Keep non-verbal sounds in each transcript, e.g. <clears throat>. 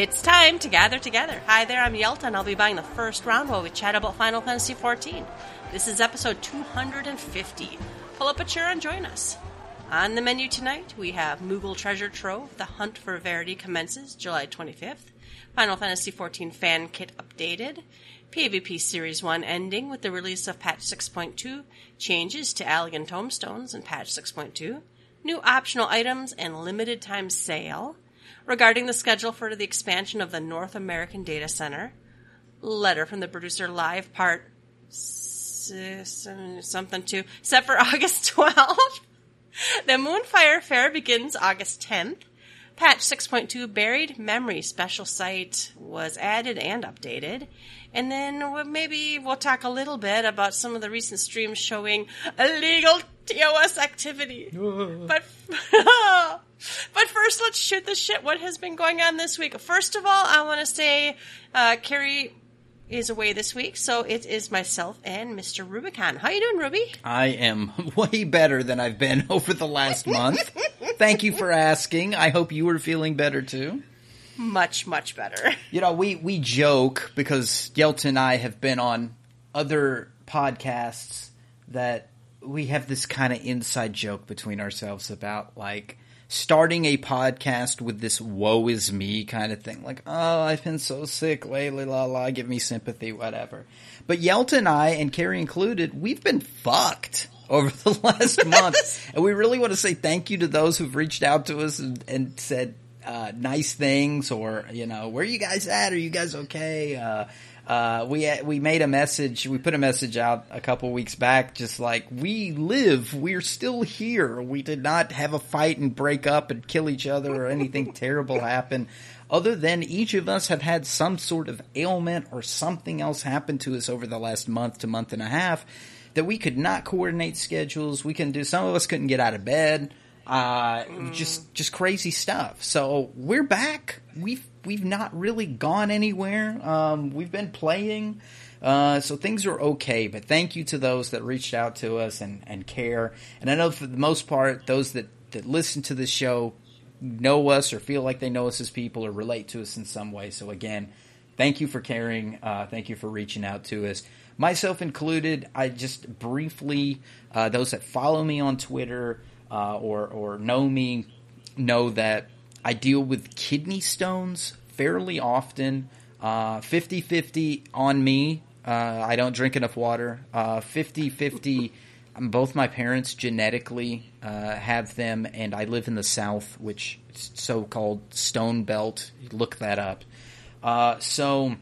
It's time to gather together. Hi there, I'm Yelta, and I'll be buying the first round while we chat about Final Fantasy XIV. This is episode 250. Pull up a chair and join us. On the menu tonight, we have Moogle Treasure Trove. The Hunt for Verity commences July 25th. Final Fantasy XIV Fan Kit updated. PvP Series 1 ending with the release of patch 6.2, changes to Allagan Tomestones in patch 6.2, new optional items, and limited time sale. Regarding the schedule for the expansion of the North American Data Center, letter from the producer live part something two set for <laughs> August 12th. The Moonfire Fair begins August 10th. Patch 6.2 Buried Memory Special Site was added and updated. And then maybe we'll talk a little bit about some of the recent streams showing illegal TOS activity. but <laughs> oh, but first, let's shoot the shit. What has been going on this week? First of all, I want to say uh, Carrie is away this week, so it is myself and Mr. Rubicon. How you doing, Ruby? I am <laughs> way better than I've been <laughs> over the last month. Thank you for <laughs> asking. I hope you were feeling better too. Much, much better. You know, we, we joke because Yelta and I have been on other podcasts that we have this kind of inside joke between ourselves about like starting a podcast with this woe is me kind of thing. Like, oh, I've been so sick lately, la la, give me sympathy, whatever. But Yelta and I, and Carrie included, we've been fucked <laughs> over the last month. <laughs> And we really want to say thank you to those who've reached out to us and, and said, uh, nice things or, you know, where are you guys at? Are you guys okay? Uh, uh, we we made a message. We put a message out a couple weeks back, just like we live. We're still here. We did not have a fight and break up and kill each other or anything <laughs> terrible happen. Other than each of us have had some sort of ailment or something else happen to us over the last month to month and a half that we could not coordinate schedules. We couldn't do. Some of us couldn't get out of bed. Uh, just just crazy stuff. So we're back. We've we've not really gone anywhere. Um, we've been playing. Uh, so things are okay, but thank you to those that reached out to us and, and care. And I know for the most part, those that, that listen to this show know us or feel like they know us as people or relate to us in some way. So again, thank you for caring. Uh, thank you for reaching out to us. Myself included, I just briefly, uh, those that follow me on Twitter uh, or, or know me know that I deal with kidney stones fairly often. Uh, 50-50 on me. Uh, I don't drink enough water. Uh, 50-50 both my parents genetically uh, have them, and I live in the South, which is so-called Stone Belt. Look that up. Uh, so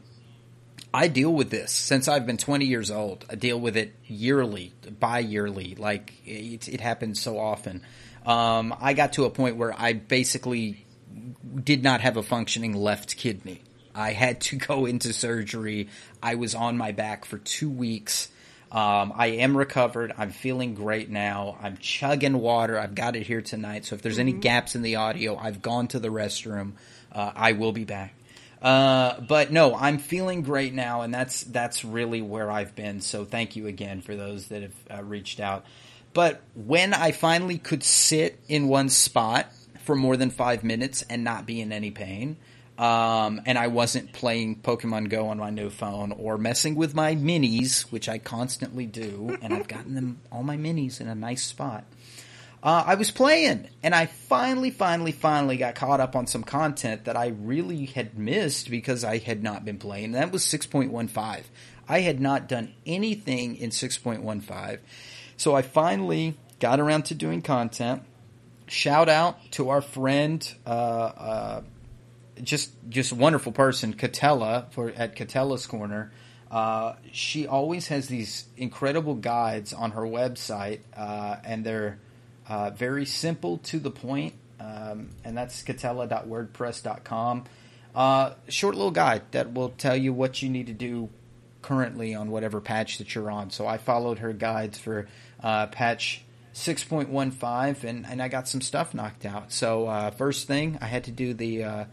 I deal with this since I've been 20 years old. I deal with it yearly, bi-yearly. Like it, it happens so often. Um, I got to a point where I basically did not have a functioning left kidney. I had to go into surgery. I was on my back for two weeks. Um, I am recovered. I'm feeling great now. I'm chugging water. I've got it here tonight. So if there's any gaps in the audio, I've gone to the restroom. Uh, I will be back. Uh, but no, I'm feeling great now, and that's that's really where I've been. So thank you again for those that have uh, reached out. But when I finally could sit in one spot for more than five minutes and not be in any pain, um, and I wasn't playing Pokemon Go on my new phone or messing with my minis, which I constantly do, and I've gotten them all my minis in a nice spot. Uh, I was playing, and I finally, finally, finally got caught up on some content that I really had missed because I had not been playing. That was 6.15. I had not done anything in 6.15. So I finally got around to doing content. Shout out to our friend, uh, uh, just just wonderful person, Catella for at Catella's Corner. Uh, she always has these incredible guides on her website, uh, and they're uh, very simple to the point. Um, and that's catella.wordpress.com. Uh, short little guide that will tell you what you need to do currently on whatever patch that you're on. So I followed her guides for uh, patch 6.15, and, and I got some stuff knocked out. So uh, first thing, I had to do the uh,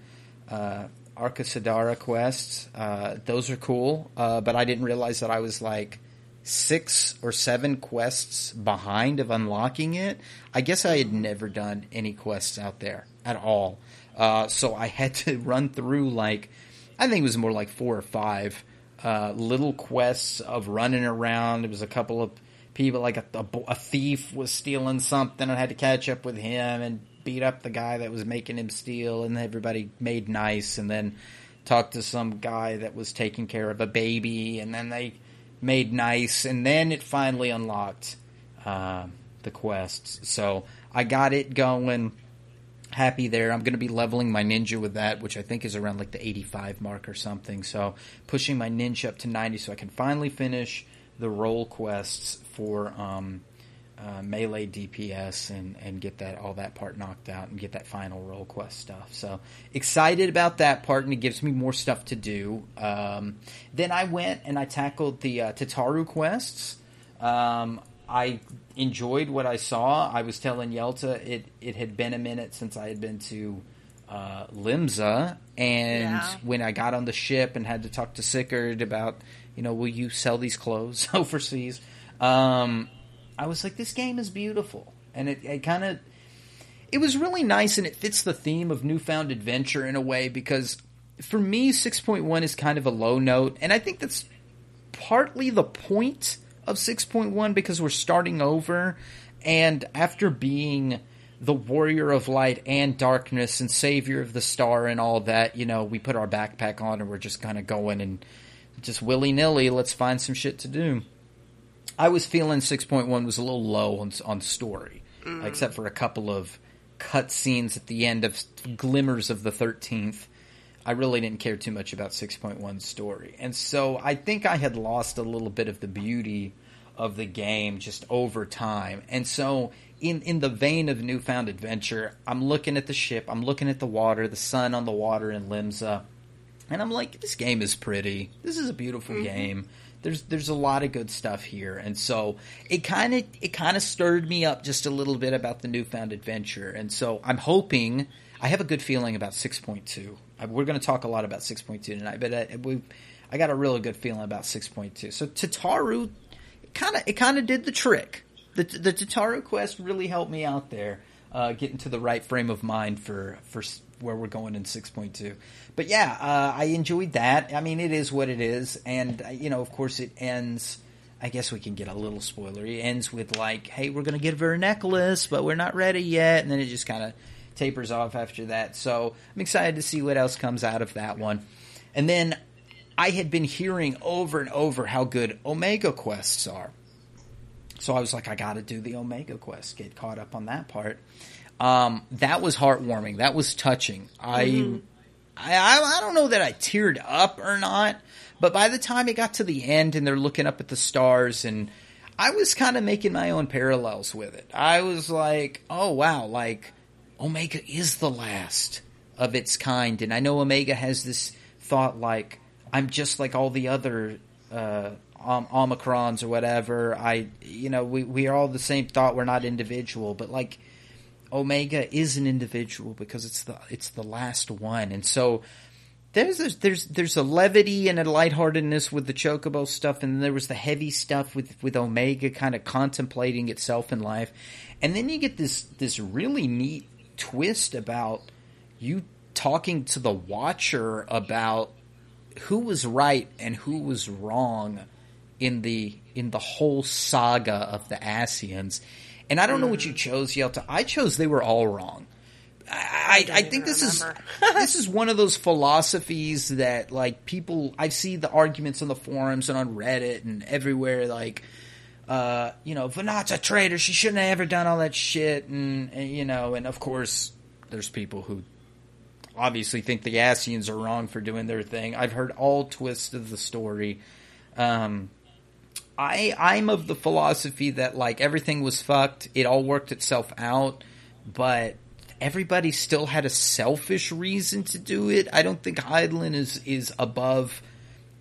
uh, Arkasodara quests. Uh, those are cool, uh, but I didn't realize that I was like six or seven quests behind of unlocking it. I guess I had never done any quests out there at all. Uh, so I had to <laughs> run through like I think it was more like four or five uh, little quests of running around. It was a couple of people like a, a, a thief was stealing something. And I had to catch up with him and beat up the guy that was making him steal, and everybody made nice, and then talked to some guy that was taking care of a baby, and then they made nice, and then it finally unlocked uh, the quests. So I got it going. Happy there. I'm going to be leveling my ninja with that, which I think is around like the 85 mark or something. So pushing my ninja up to 90 so I can finally finish the role quests for um, uh, melee DPS and, and get that all that part knocked out and get that final role quest stuff. So excited about that part, and it gives me more stuff to do. Um, then I went and I tackled the uh, Tataru quests. Um, I enjoyed what I saw. I was telling Yelta it it had been a minute since I had been to uh, Limsa, and Yeah. when I got on the ship and had to talk to Sicard about, you know, will you sell these clothes <laughs> overseas? Um, I was like, this game is beautiful, and it, it kind of it was really nice, and it fits the theme of newfound adventure in a way because for me, six point one is kind of a low note, and I think that's partly the point of 6.1 because we're starting over. And after being the warrior of light and darkness and savior of the star and all that you know we put our backpack on and we're just kind of going and just willy-nilly let's find some shit to do i was feeling 6.1 was a little low on, on story mm. except for a couple of cut scenes at the end of glimmers of the 13th I really didn't care too much about 6.1 story. And so I think I had lost a little bit of the beauty of the game just over time. And so in in the vein of newfound adventure, I'm looking at the ship, I'm looking at the water, the sun on the water in Limsa, and I'm like this game is pretty. This is a beautiful game. There's there's a lot of good stuff here. And so it kind of it kind of stirred me up just a little bit about the newfound adventure. And so I'm hoping I have a good feeling about 6.2. We're going to talk a lot about 6.2 tonight, but I, we, I got a really good feeling about 6.2. So Tataru, kind of, it kind of did the trick. The the Tataru quest really helped me out there, uh, getting to the right frame of mind for for where we're going in 6.2. But yeah, uh, I enjoyed that. I mean, it is what it is, and uh, you know, of course, it ends. I guess we can get a little spoilery. It ends with like, "Hey, we're going to give her a necklace, but we're not ready yet," and then it just kind of tapers off after that. So I'm excited to see what else comes out of that one. And then I had been hearing over and over how good Omega quests are. So I was like, I got to do the Omega quest, get caught up on that part. Um, that was heartwarming. That was touching. I, I, I, I don't know that I teared up or not, but by the time it got to the end and they're looking up at the stars and I was kind of making my own parallels with it. I was like, oh wow, like Omega is the last of its kind, and I know Omega has this thought like I'm just like all the other uh, om- Omicrons or whatever. I, you know, we we are all the same thought. We're not individual, but like Omega is an individual because it's the it's the last one, and so there's a, there's there's a levity and a lightheartedness with the chocobo stuff, and then there was the heavy stuff with with Omega kind of contemplating itself in life, and then you get this this really neat twist about you talking to the Watcher about who was right and who was wrong in the in the whole saga of the Ascians. And I don't know what you chose, Yelta. I chose they were all wrong. I, I, I think this is <laughs> this is one of those philosophies that like people I see the arguments on the forums and on Reddit and everywhere like uh, you know Venat's a traitor. She shouldn't have ever done all that shit. And, and you know and of course there's people who obviously think the Ascians are wrong for doing their thing. I've heard all twists of the story. Um, I I'm of the philosophy that like everything was fucked it all worked itself out but everybody still had a selfish reason to do it. I don't think Hydaelyn is is above.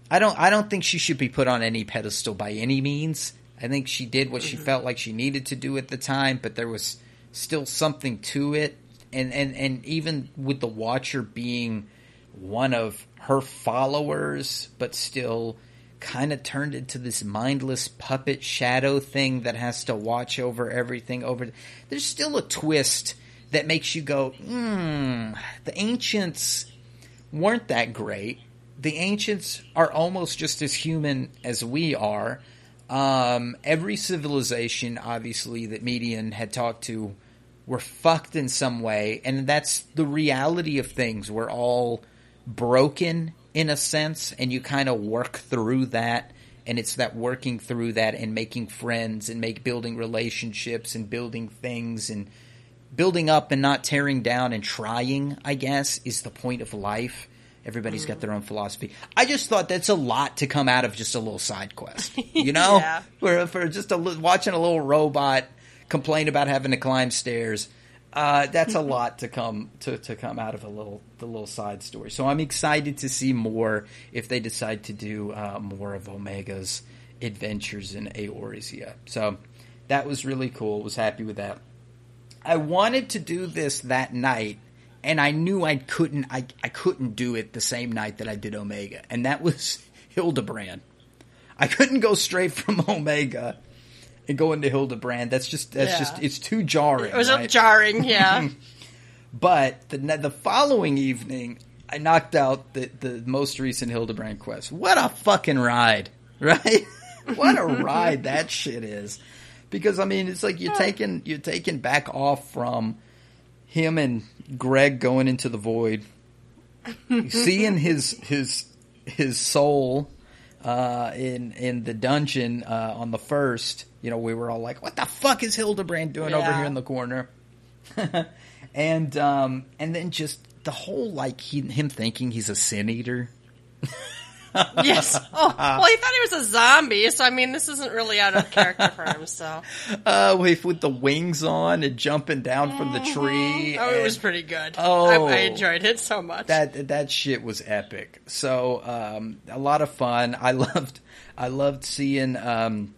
I don't. I don't think she should be put on any pedestal by any means. I think she did what she mm-hmm. felt like she needed to do at the time, but there was still something to it. And and and even with the Watcher being one of her followers, but still kind of turned into this mindless puppet shadow thing that has to watch over everything over there's still a twist that makes you go, hmm, the ancients weren't that great. The ancients are almost just as human as we are. Um, every civilization, obviously, that Meteion had talked to were fucked in some way, and that's the reality of things. We're all broken in a sense, and you kind of work through that. And it's that working through that and making friends and make building relationships and building things and building up and not tearing down and trying, I guess, is the point of life. Everybody's got mm. their own philosophy. I just thought that's a lot to come out of just a little side quest, <laughs> you know, Yeah. for for just a watching a little robot complain about having to climb stairs. Uh, that's a lot to come to, to come out of a little the little side story. So I'm excited to see more if they decide to do uh, more of Omega's adventures in Eorzea. So that was really cool. Was happy with that. I wanted to do this that night, and I knew I couldn't. I, I couldn't do it the same night that I did Omega, and that was <laughs> Hildibrand. I couldn't go straight from <laughs> Omega and going to Hildibrand. That's just that's Yeah. just it's too jarring. It was right? jarring, yeah. <laughs> But the the following evening, I knocked out the the most recent Hildibrand quest. What a fucking ride, <laughs> right? what a ride <laughs> that shit is. Because I mean, it's like you're taking you're taking back off from him and Greg going into the void, seeing his his his soul uh, in in the dungeon uh, on the first. You know, we were all like, "What the fuck is Hildibrand doing over here in the corner?" <laughs> and um, and then just the whole like he, him thinking he's a sin eater. <laughs> yes. <laughs> Oh, well, he thought he was a zombie, so I mean, this isn't really out of character for him. So, <laughs> Uh, with with the wings on and jumping down from the tree. oh, it was pretty good. Oh. I, I enjoyed it so much. that that shit was epic. So um, a lot of fun. I <laughs> loved I loved seeing um,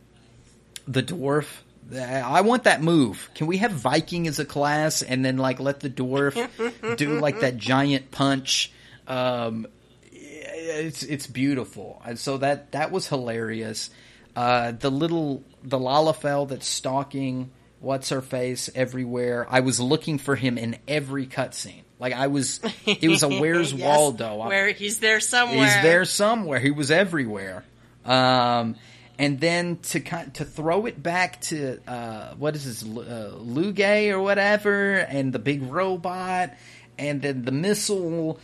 the dwarf. I want that move. Can we have Viking as a class and then like let the dwarf do like that giant punch? Um, it's it's beautiful, and so that that was hilarious. Uh, the little the Lalafell that's stalking what's her face everywhere. I was looking for him in every cutscene. Like I was, it was a <laughs> Where's Yes, Waldo? I- Where he's there somewhere. He's there somewhere. He was everywhere. Um, and then to kind to throw it back to uh, what is this uh, Lugay or whatever, and the big robot, and then the missile,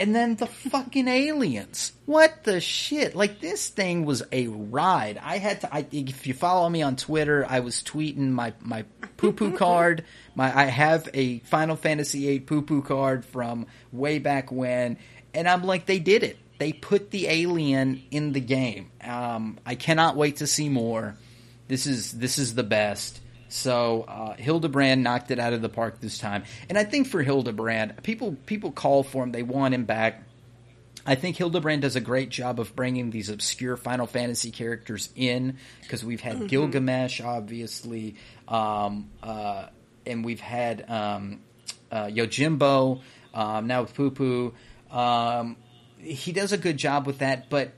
and then the fucking aliens. What the shit? Like this thing was a ride. I had to. I, if you follow me on Twitter, I was tweeting my my poo poo <laughs> card. My I have a Final Fantasy VIII poo poo card from way back when, and I'm like, they did it. They put the alien in the game. Um, I cannot wait to see more. This is this is the best. So uh, Hildibrand knocked it out of the park this time, and I think for Hildibrand, people people call for him. They want him back. I think Hildibrand does a great job of bringing these obscure Final Fantasy characters in because we've had Gilgamesh, obviously, um, uh, and we've had um, uh, Yojimbo, um, now with Poo Poo. Um, he does a good job with that, but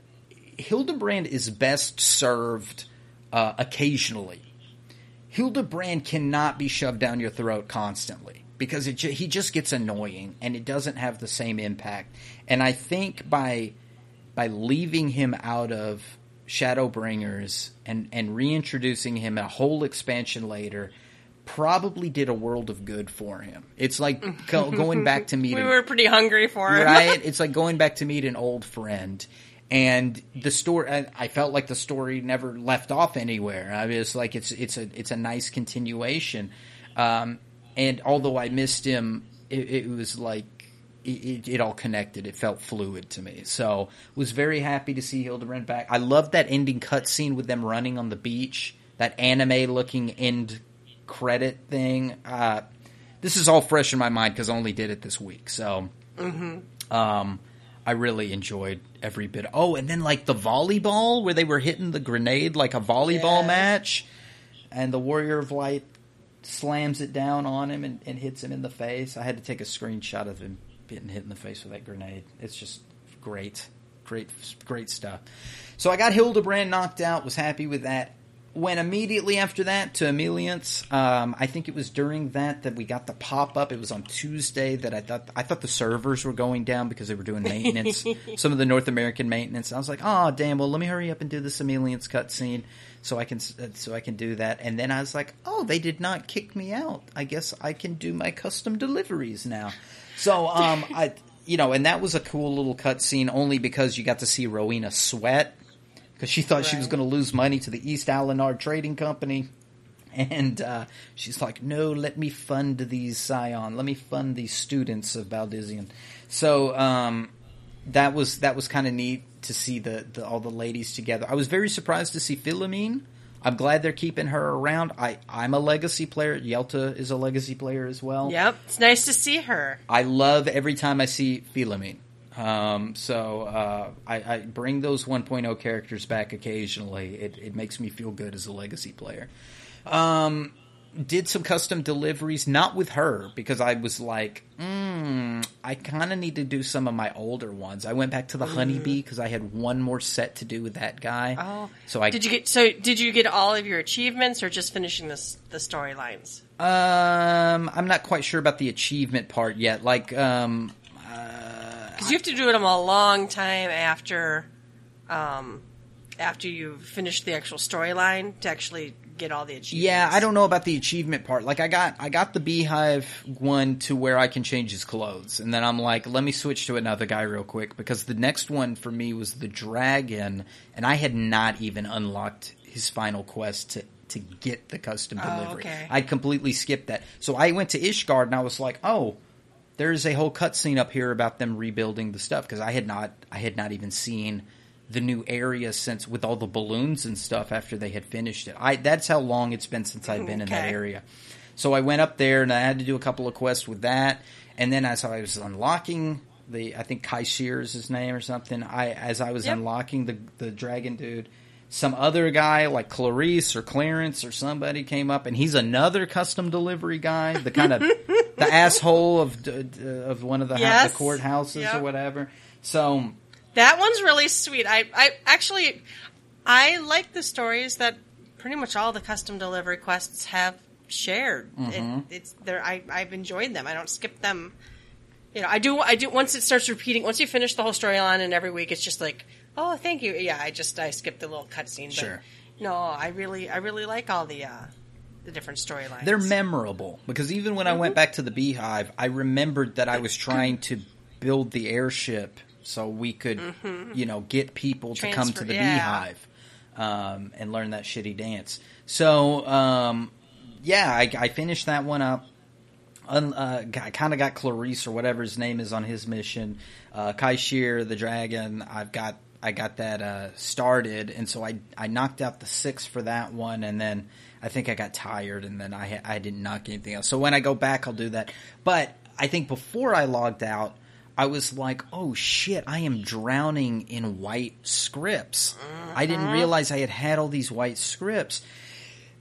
Hildibrand is best served uh, occasionally. Hildibrand cannot be shoved down your throat constantly because it ju- he just gets annoying and it doesn't have the same impact. And I think by by leaving him out of Shadowbringers and and reintroducing him a whole expansion later probably did a world of good for him. It's like go, going back to <laughs> meet we were pretty hungry for him. right? <laughs> It's like going back to meet an old friend. And the story, I, I felt like the story never left off anywhere. I it's like it's it's a it's a nice continuation. Um, and although I missed him, it, it was like it, it, all connected. It felt fluid to me. So was very happy to see Hildibrand back. I loved that ending cutscene with them running on the beach. That anime looking end credit thing. Uh, this is all fresh in my mind because I only did it this week. So Hmm. um, I really enjoyed every bit. Oh, and then like the volleyball where they were hitting the grenade like a volleyball match, and the Warrior of Light slams it down on him and, and hits him in the face. I had to take a screenshot of him getting hit in the face with that grenade. It's just great, great, great stuff. So I got Hildibrand knocked out. Was happy with that. Went immediately after that to Ameliance. Um, I think it was during that that we got the pop up. It was on Tuesday that I thought I thought the servers were going down because they were doing maintenance, <laughs> some of the North American maintenance. I was like, oh damn, well let me hurry up and do this Ameliance cutscene so I can so I can do that. And then I was like, oh, they did not kick me out. I guess I can do my custom deliveries now. So um, I you know, and that was a cool little cutscene only because you got to see Rowena sweat because she thought right. she was going to lose money to the East Aldenard Trading Company. And uh, she's like, no, let me fund these Scion. Let me fund these students of Baldesion. So um, that was that was kind of neat to see the, the, all the ladies together. I was very surprised to see Philomene. I'm glad they're keeping her around. I I'm a legacy player. Yelta is a legacy player as well. Yep, it's nice to see her. I love every time I see Philomene. Um, so uh, I, I, bring those 1.0 characters back occasionally. It, it, makes me feel good as a legacy player. Um, did some custom deliveries, not with her, because I was like, mm, I kind of need to do some of my older ones. I went back to the mm. honeybee because I had one more set to do with that guy. Oh, so I did you get so did you get all of your achievements or just finishing this the storylines? Um, I'm not quite sure about the achievement part yet. Like, um, because you have to do them a long time after, um, after you finish the actual storyline to actually get all the achievements. Yeah, I don't know about the achievement part. Like I got I got the beehive one to where I can change his clothes, and then I'm like, let me switch to another guy real quick because the next one for me was the dragon, and I had not even unlocked his final quest to to get the custom oh, delivery. Oh, okay. I completely skipped that. So I went to Ishgard and I was like, oh. There's a whole cutscene up here about them rebuilding the stuff because I had not, I had not even seen the new area since with all the balloons and stuff after they had finished it. I that's how long it's been since I've been okay. in that area. So I went up there and I had to do a couple of quests with that. And then as I was unlocking the, I think Kai is his name or something. I as I was yep. unlocking the the dragon dude, some other guy like Clarice or Clarence or somebody came up, and he's another custom delivery guy, the kind of <laughs> the asshole of of one of the, yes. the courthouses yep. or whatever. So that one's really sweet. I, I actually, I like the stories that pretty much all the custom delivery quests have shared. Mm-hmm. It, it's there. I I've enjoyed them. I don't skip them. You know, I do. I do. Once it starts repeating, once you finish the whole storyline, and every week it's just like, oh, thank you. Yeah, I just I skipped the little cutscene. Sure. No, I really, I really like all the. uh the different storylines. They're memorable because even when mm-hmm. I went mm-hmm. back to the beehive, I remembered that I was trying to build the airship so we could, mm-hmm. you know, get people Transfer, to come to the yeah. beehive um, and learn that shitty dance. So, um, yeah, I, I, finished that one up. Un, uh, I kind of got Clarice or whatever his name is on his mission. Uh, Kai-Shirr, the dragon. I've got I got that uh, started, and so I I knocked out the six for that one, and then I think I got tired, and then I I didn't knock anything else. So when I go back, I'll do that. But I think before I logged out, I was like, oh shit, I am drowning in white scripts. Mm-hmm. I didn't realize I had had all these white scripts.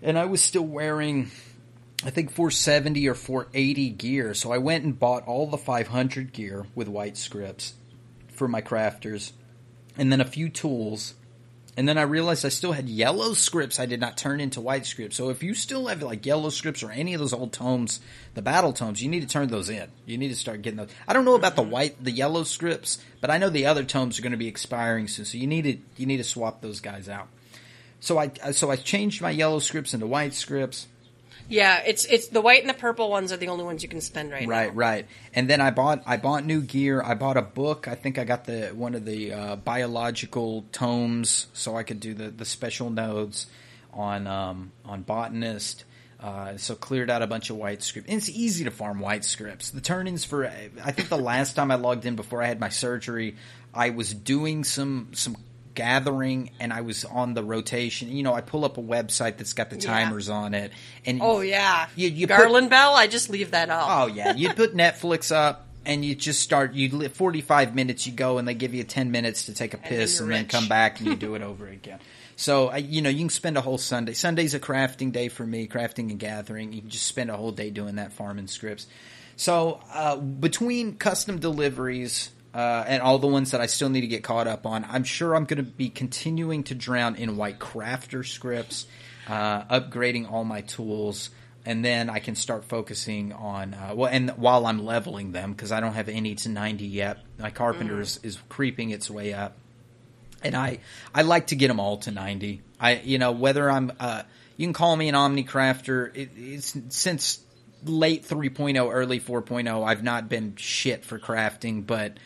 And I was still wearing, I think 470 or 480 gear. So I went and bought all the 500 gear with white scripts for my crafters. And then a few tools and then I realized I still had yellow scripts I did not turn into white scripts. So if you still have like yellow scripts or any of those old tomes, the battle tomes, you need to turn those in. You need to start getting those. I don't know about the mm-hmm. white, the yellow scripts, but I know the other tomes are going to be expiring soon. So you need to you need to swap those guys out. So I so I changed my yellow scripts into white scripts. Yeah, it's it's the white and the purple ones are the only ones you can spend right, right now. Right, right. And then I bought I bought new gear. I bought a book. I think I got the one of the uh, biological tomes, so I could do the, the special nodes on um, on botanist. Uh, so cleared out a bunch of white scripts. And it's easy to farm white scripts. The turn-ins for I think the last time I logged in before I had my surgery, I was doing some some gathering and I was on the rotation. You know, I pull up a website that's got the timers yeah. on it, and oh yeah, you, you Garland put, Bell. I just leave that up. Oh yeah, you put Netflix up. And you just start. You live forty-five minutes. You go, and they give you ten minutes to take a piss, and, then, and then come back, and you do <laughs> it over again. So you know you can spend a whole Sunday. Sunday's a crafting day for me, crafting and gathering. You can just spend a whole day doing that farming scripts. So uh, between custom deliveries, uh, and all the ones that I still need to get caught up on. I'm sure I'm going to be continuing to drown in white crafter scripts. uh, upgrading all my tools, and then I can start focusing on uh, well, and while I'm leveling them because I don't have any to ninety yet. My carpenter Mm. is, is creeping its way up, and I I like to get them all to ninety. I you know whether I'm uh, you can call me an omnicrafter. It, it's since late 3.0, early 4.0. I've not been shit for crafting, but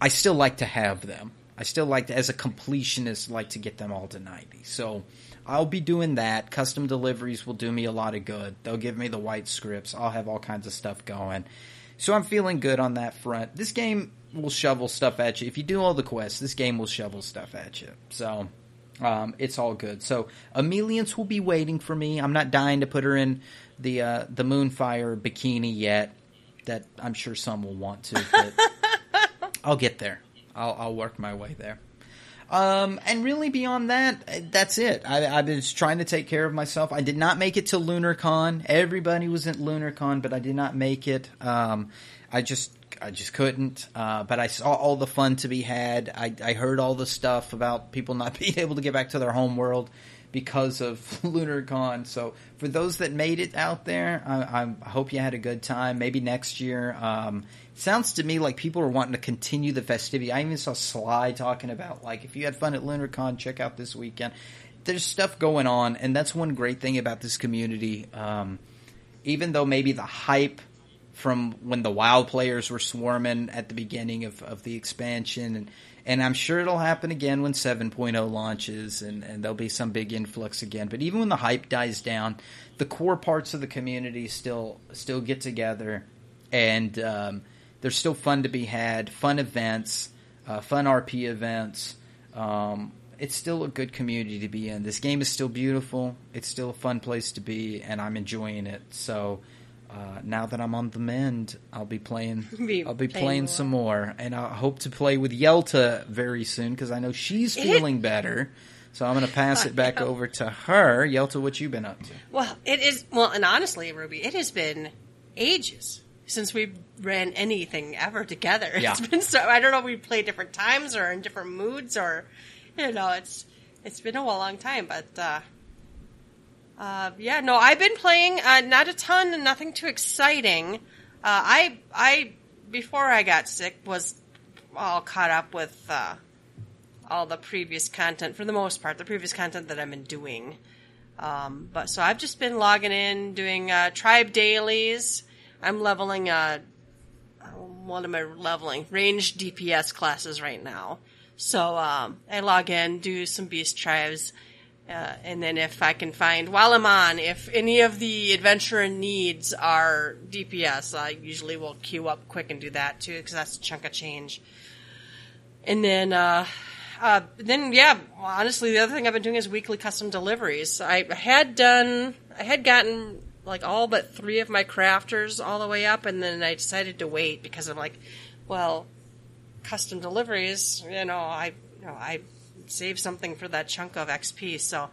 I still like to have them. I still like to, as a completionist, like to get them all to 90. So I'll be doing that. Custom deliveries will do me a lot of good. They'll give me the white scripts. I'll have all kinds of stuff going. So I'm feeling good on that front. This game will shovel stuff at you. If you do all the quests, this game will shovel stuff at you. So um, it's all good. So Ameliance will be waiting for me. I'm not dying to put her in the uh, the Moonfire bikini yet. That I'm sure some will want to, but <laughs> I'll get there. I'll, I'll work my way there. Um, and really beyond that, that's it. I, I was trying to take care of myself. I did not make it to LunarCon. Everybody was at LunarCon, but I did not make it. Um, I just, I just couldn't. Uh, but I saw all the fun to be had. I, I heard all the stuff about people not <laughs> being able to get back to their home world because of <laughs> LunarCon. So for those that made it out there, I, I hope you had a good time. Maybe next year. Um, sounds to me like people are wanting to continue the festivity. I even saw Sly talking about like if you had fun at LunarCon, check out this weekend. There's stuff going on, and that's one great thing about this community. Um, even though maybe the hype from when the wild players were swarming at the beginning of, of the expansion and and I'm sure it'll happen again when 7.0 launches and, and there'll be some big influx again. But even when the hype dies down, the core parts of the community still still get together and um, there's still fun to be had, fun events, uh, fun RP events. Um, it's still a good community to be in. This game is still beautiful. It's still a fun place to be, and I'm enjoying it. So uh, now that I'm on the mend, I'll be playing. <laughs> Be I'll be playing playing, some more, and I hope to play with Yelta very soon because I know she's feeling better. So I'm going to pass it back over to her. Yelta, what you been up to? Well, it is. Well, and honestly, Ruby, it has been ages since we ran anything ever together. <laughs> Yeah. It's been so. I don't know. if We play different times or in different moods, or you know, it's it's been a long time. But uh, uh, yeah, no, I've been playing. Uh, not a ton, nothing too exciting. Uh, I I before I got sick was all caught up with uh, all the previous content for the most part. The previous content that I've been doing. Um, but so I've just been logging in, doing uh, tribe dailies. I'm leveling. Uh, what am I leveling? Range DPS classes right now. So um, I log in, do some beast tribes, uh, and then if I can find while I'm on, if any of the adventurer needs are DPS, I usually will queue up quick and do that too because that's a chunk of change. And then, uh, uh, then yeah, honestly, the other thing I've been doing is weekly custom deliveries. I had done, I had gotten like all but three of my crafters all the way up, and then I decided to wait because I'm like, well, custom deliveries, you know, I, you know, I save something for that chunk of XP. So,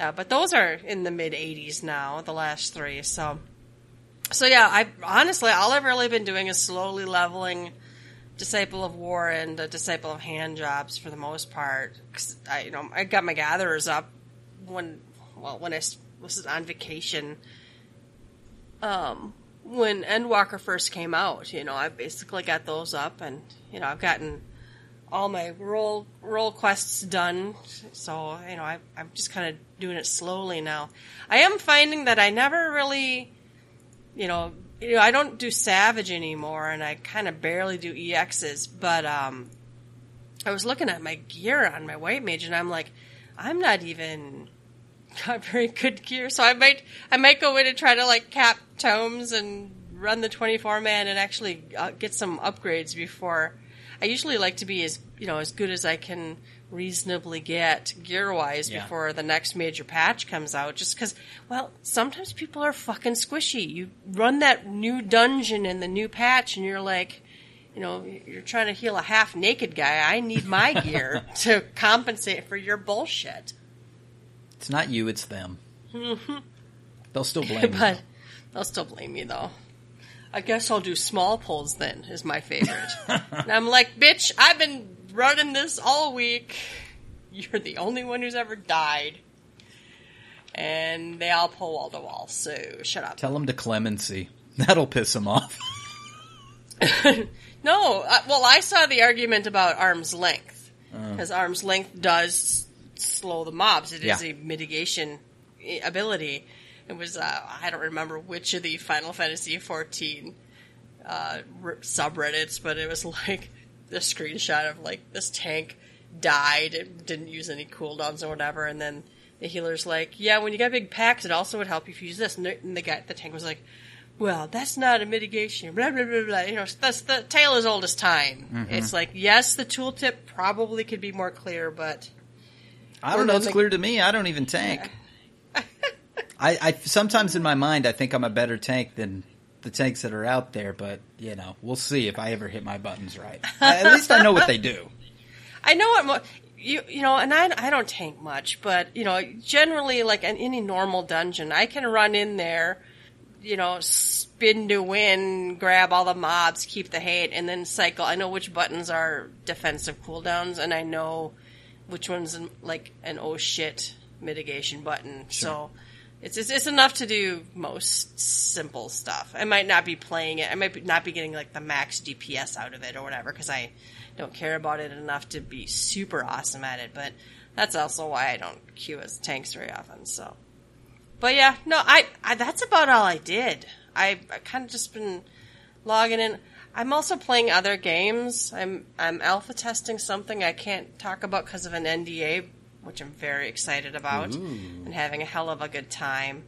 uh, but those are in the mid 80s now, the last three. So, so yeah, I honestly, all I've really been doing is slowly leveling Disciple of War and uh, Disciple of Hand jobs for the most part. 'Cause I, you know, I got my gatherers up when, well, when I was on vacation. Um, when Endwalker first came out, you know, I basically got those up, and you know, I've gotten all my role role quests done. So you know, I, I'm just kind of doing it slowly now. I am finding that I never really, you know, you know, I don't do Savage anymore, and I kind of barely do EXs. But um, I was looking at my gear on my White Mage, and I'm like, I'm not even <laughs> got very good gear. So I might I might go in and try to like cap tomes and run the 24 man and actually uh, get some upgrades before. I usually like to be as you know as good as I can reasonably get gear wise Yeah. before the next major patch comes out. Just because, well, sometimes people are fucking squishy. You run that new dungeon in the new patch, and you're like. You know, you're trying to heal a half naked guy. I need my <laughs> gear to compensate for your bullshit. It's not you, it's them. Mm-hmm. They'll still <laughs> blame you. but they'll still blame you, though. I guess I'll do small pulls then is my favorite. and I'm like, bitch, I've been running this all week. You're the only one who's ever died. and they all pull wall to wall. So shut up. Tell them to clemency. <laughs> That'll piss them off. <laughs> <laughs> no, uh, well, I saw the argument about arm's length because arm's length does slow the mobs. It is Yeah. a mitigation ability. It was uh, I don't remember which of the Final Fantasy XIV uh, subreddits, but it was <laughs> like the screenshot of like this tank died, it didn't use any cooldowns or whatever, and then the healer's like, "Yeah, when you got big packs, it also would help you if you use this." And the, and the guy, the tank was like, "Well, that's not a mitigation." Blah blah blah blah. You know, that's the tale as old as time. It's like, yes, the tooltip probably could be more clear, but I don't know. It's clear to me. I don't even tank. I, I sometimes in my mind I think I'm a better tank than the tanks that are out there, but you know we'll see if I ever hit my buttons right. <laughs> At least I know what they do. I know what mo- you you know, and I I don't tank much, but you know, generally like in any normal dungeon, I can run in there, you know, spin to win, grab all the mobs, keep the hate, and then cycle. I know which buttons are defensive cooldowns, and I know which one's like an oh shit mitigation button. So. It's, it's, it's enough to do most simple stuff. I might not be playing it. I might not be getting like the max DPS out of it or whatever because I don't care about it enough to be super awesome at it. But that's also why I don't queue as tanks very often. So, but yeah, no, I, I that's about all I did. I, I kind of just been logging in. I'm also playing other games. I'm I'm alpha testing something I can't talk about because of an NDA, which I'm very excited about and having a hell of a good time.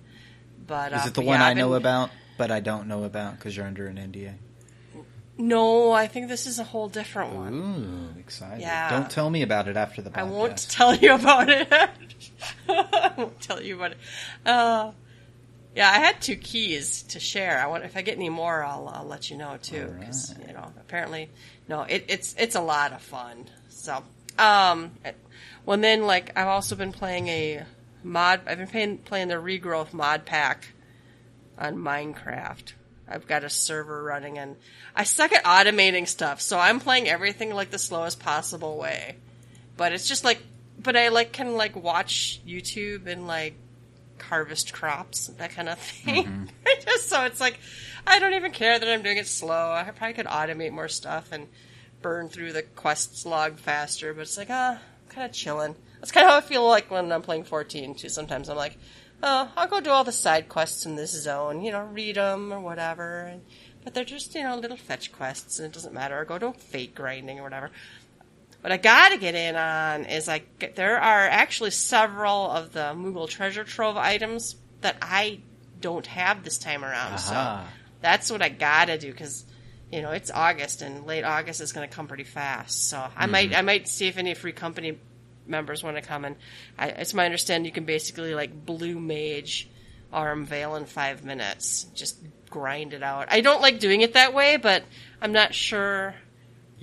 But Is uh, it the one yeah, I know been- about, but I don't know about because you're under an NDA? No, I think this is a whole different one. Ooh, excited! Yeah. Don't tell me about it after the podcast. I won't tell you about it. <laughs> I won't tell you about it. Uh, yeah, I had two keys to share. I want if I get any more, I'll, I'll let you know too. Because Alright. you know, apparently, no, it, it's it's a lot of fun. So, um, well, then like I've also been playing a mod. I've been playing playing the regrowth mod pack on Minecraft. I've got a server running and I suck at automating stuff, so I'm playing everything like the slowest possible way. But it's just like, but I like can like watch YouTube and like harvest crops, that kind of thing. <laughs> just so it's like, I don't even care that I'm doing it slow. I probably could automate more stuff and burn through the quests log faster, but it's like, ah, kind of chilling. That's kind of how I feel like when I'm playing 14 too. Sometimes I'm like, oh, I'll go do all the side quests in this zone, you know, read them or whatever. And, but they're just, you know, little fetch quests and it doesn't matter. Or go to fate grinding or whatever. What I gotta get in on is like there are actually several of the Moogle treasure trove items that I don't have this time around. So that's what I gotta do because you know it's August and late August is gonna come pretty fast. So I mm-hmm. might I might see if any free company members want to come and I, it's my understanding you can basically like blue mage Aurum Vale in five minutes. Just grind it out. I don't like doing it that way, but I'm not sure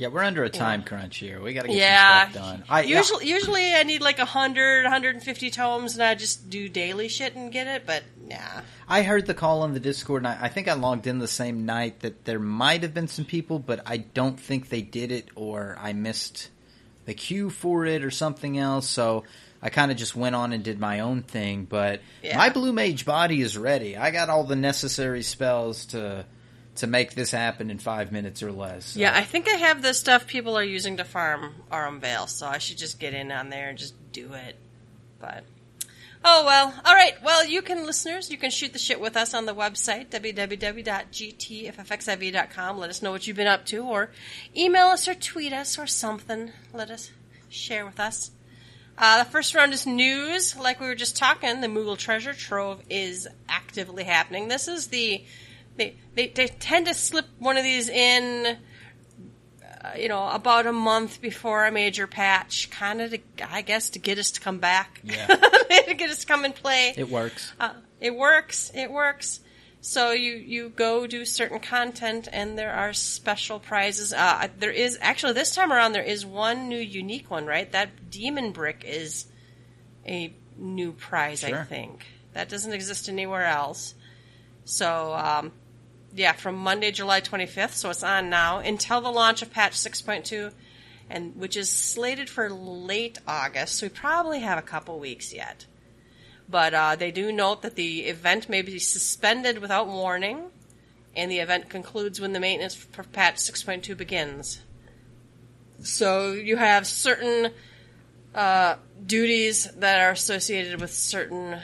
Yeah, we're under a time crunch here. We got to get yeah. some stuff done. I, usually, usually I need like 100, 150 tomes, and I just do daily shit and get it. But nah, I heard the call on the Discord, and I, I think I logged in the same night that there might have been some people, but I don't think they did it, or I missed the queue for it, or something else. So I kind of just went on and did my own thing. But Yeah. my blue mage body is ready. I got all the necessary spells to to make this happen in five minutes or less. So- yeah, I think I have the stuff people are using to farm Aurum Vale, so I should just get in on there and just do it. But oh well, all right. Well, you can listeners, you can shoot the shit with us on the website www.gtffxiv.com. Let us know what you've been up to, or email us or tweet us or something. Let us share with us. Uh, the first round is news. Like we were just talking, the Moogle Treasure Trove is actively happening. This is the they they, they tend to slip one of these in, uh, you know, about a month before a major patch, kind of I guess to get us to come back. Yeah. <laughs> to get us to come and play. it works. Uh, it works. It works. So you you go do certain content, and there are special prizes. Uh, there is actually this time around there is one new unique one, right? That demon brick is a new prize, I think. That doesn't exist anywhere else. So um, yeah, from Monday, July 25th, so it's on now until the launch of patch 6.2, and which is slated for late August. So we probably have a couple weeks yet. But uh, they do note that the event may be suspended without warning, and the event concludes when the maintenance for patch 6.2 begins. So you have certain uh, duties that are associated with certain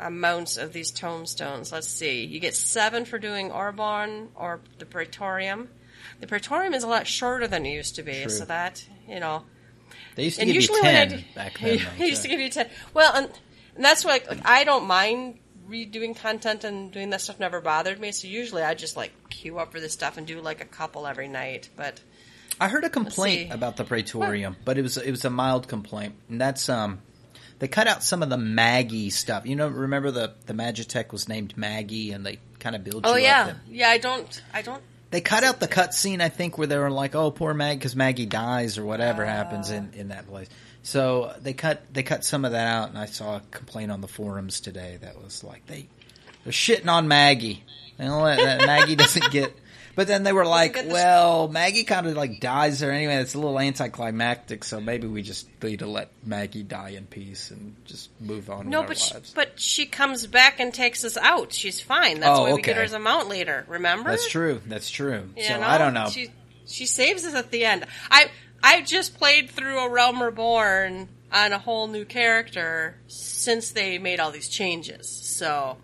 amounts of these tomestones. Let's see. You get seven for doing Orborn or the Praetorium. The Praetorium is a lot shorter than it used to be, True. so that, you know. They used to And give you usually when I ten do- back <laughs> then. He though, used to give you 10. Well, and, and that's why like, I don't mind redoing content and doing that stuff never bothered me. So usually I just like queue up for this stuff and do like a couple every night. But I heard a complaint about the Praetorium, but it was it was a mild complaint, and that's um they cut out some of the Maggie stuff. You know, remember the the Magitech was named Maggie, and they kind of build. oh you yeah, and- yeah. I don't, I don't. They cut out the cutscene, I think, where they were like, "Oh, poor Maggie," because Maggie dies or whatever happens in, oh. in that place. So they cut they cut some of that out, and I saw a complaint on the forums today that was like they they're shitting on Maggie. Know, that- that Maggie doesn't get. But then they were like, the- "Well, Maggie kind of like dies there anyway. It's a little anticlimactic, so maybe we just need to let Maggie die in peace and just move on No, with our but she, lives." but she comes back and takes us out. She's fine. That's Oh, why we get her as a mount leader. Remember? That's true. That's true. You so know? I don't know. She she saves us at the end. I I just played through a Realm Reborn on a whole new character since they made all these changes. So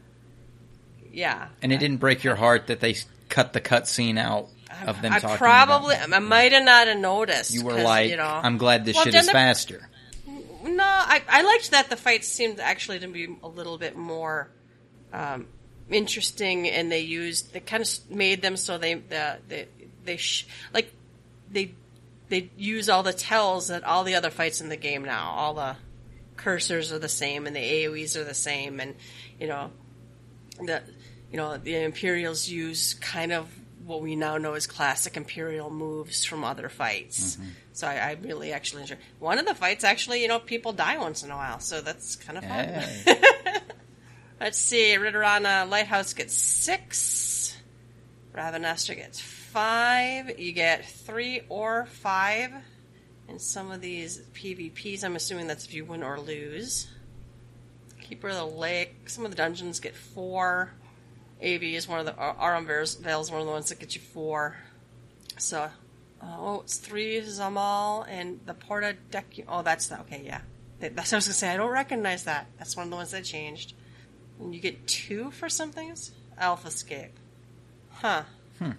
yeah, and it didn't break your heart that they cut the cutscene out of them I talking. probably about I might have not have noticed. You were like, you know, I'm glad this Well, shit is the- faster. No, I, I liked that the fights seemed actually to be a little bit more um, interesting, and they used they kind of made them so they the, they they sh- like they they use all the tells that all the other fights in the game now. All the cursors are the same, and the AOE's are the same, and you know the you know the Imperials use kind of what we now know as classic Imperial moves from other fights. Mm-hmm. So I, I really actually enjoy. One of the fights actually, you know, people die once in a while, so that's kind of fun. Hey. <laughs> Let's see, Ritterana Lighthouse gets six. Ravenester gets five. You get three or five in some of these PvPs. I'm assuming that's if you win or lose. Keeper of the Lake. Some of the dungeons get four. AV is one of the Aurum Vale is one of the ones that get you four. So, oh, it's three Zamal and the Porta Deck. Oh, that's the okay. Yeah, that's what I was gonna say. I don't recognize that. That's one of the ones that changed. And you get two for some things. Alpha Scape. Huh. Hmm.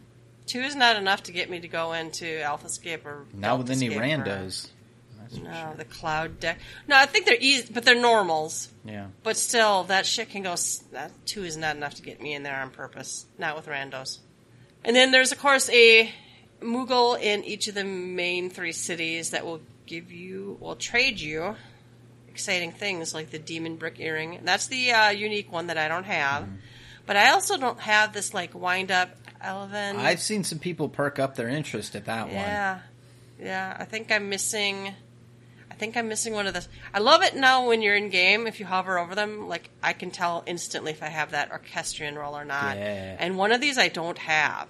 Two is not enough to get me to go into Alpha Scape or Not with any Deltascape or- randos. That's for No, sure. the Cloud Deck. No, I think they're easy, but they're normals. Yeah. But still, that shit can go. s- That two is not enough to get me in there on purpose. Not with randos. And then there's of course a Moogle in each of the main three cities that will give you, will trade you exciting things like the Demon Brick Earring. That's the uh, unique one that I don't have. Mm-hmm. But I also don't have this like wind up Elven. I've seen some people perk up their interest at that one. Yeah, yeah. I think I'm missing. I think I'm missing one of the. I love it now when you're in game. If you hover over them, like I can tell instantly if I have that orchestrion roll or not. Yeah. And one of these I don't have.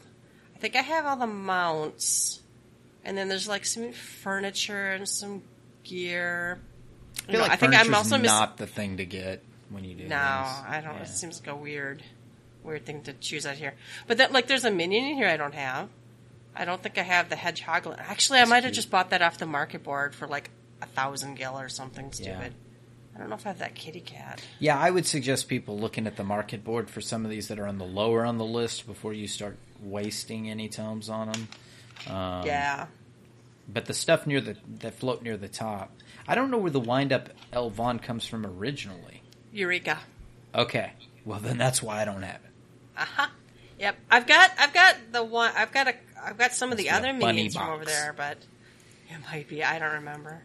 I think I have all the mounts, and then there's like some furniture and some gear. I feel You know, like I think I'm also missing. not the thing to get when you do No, this. I don't. Yeah. It seems like a weird, weird thing to choose out here. But that, like, there's a minion in here I don't have. I don't think I have the hedgehog. Actually, I might have just bought that off the market board for like a thousand gil or something stupid. Yeah. I don't know if I have that kitty cat. Yeah, I would suggest people looking at the market board for some of these that are on the lower on the list before you start wasting any tomes on them. Um, yeah, But the stuff near the that float near the top, I don't know where the wind up Elvon comes from originally. Eureka. Okay, well then that's why I don't have it. Uh huh. Yep, I've got I've got the one I've got a I've got some of the Must other minions from over there, but it might be I don't remember.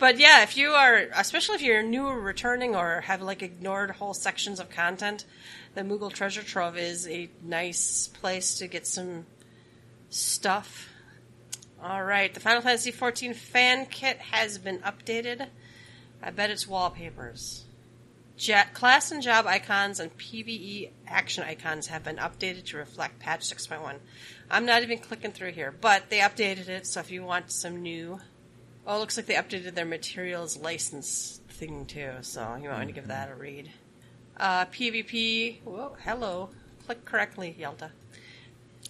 But yeah, if you are, especially if you're new or returning or have like ignored whole sections of content, the Moogle Treasure Trove is a nice place to get some stuff. All right, the Final Fantasy XIV fan kit has been updated. I bet it's wallpapers. Ja- class and job icons and PVE action icons have been updated to reflect patch 6.1. I'm not even clicking through here, but they updated it, so if you want some new. Oh, it looks like they updated their materials license thing too, so you might want to give that a read. Uh, PvP. Whoa, hello. Click correctly, Yelta.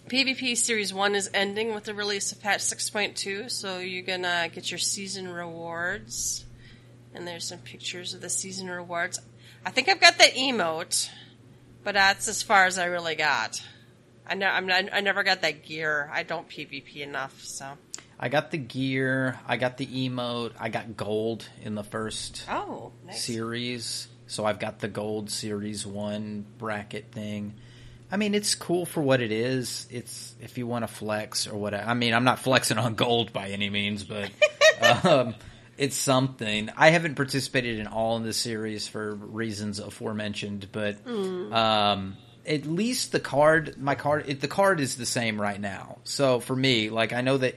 PvP Series 1 is ending with the release of patch 6.2, so you're gonna get your season rewards. And there's some pictures of the season rewards. I think I've got the emote, but that's as far as I really got. I, ne- I'm not, I never got that gear. I don't PvP enough, so. I got the gear. I got the emote. I got gold in the first Oh, nice. series, so I've got the gold series one bracket thing. I mean, it's cool for what it is. It's if you want to flex or whatever. I mean, I'm not flexing on gold by any means, but <laughs> um, it's something. I haven't participated in all in the series for reasons aforementioned, but um, at least the card, my card, it, the card is the same right now. So for me, like I know that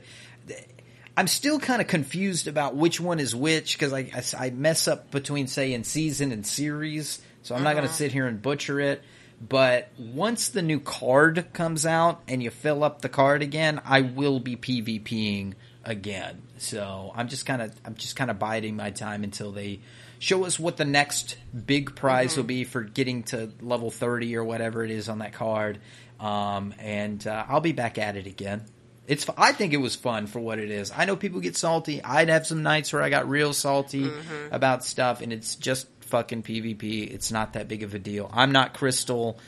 I'm still kind of confused about which one is which because I, I, I mess up between say in season and series, so I'm not going to sit here and butcher it. But once the new card comes out and you fill up the card again, I will be PvPing again. So I'm just kind of I'm just kind of biding my time until they show us what the next big prize will be for getting to level 30 or whatever it is on that card. Um, and uh, I'll be back at it again. It's I think it was fun for what it is. I know people get salty. I'd have some nights where I got real salty mm-hmm. about stuff, and it's just fucking PvP. It's not that big of a deal. I'm not Crystal.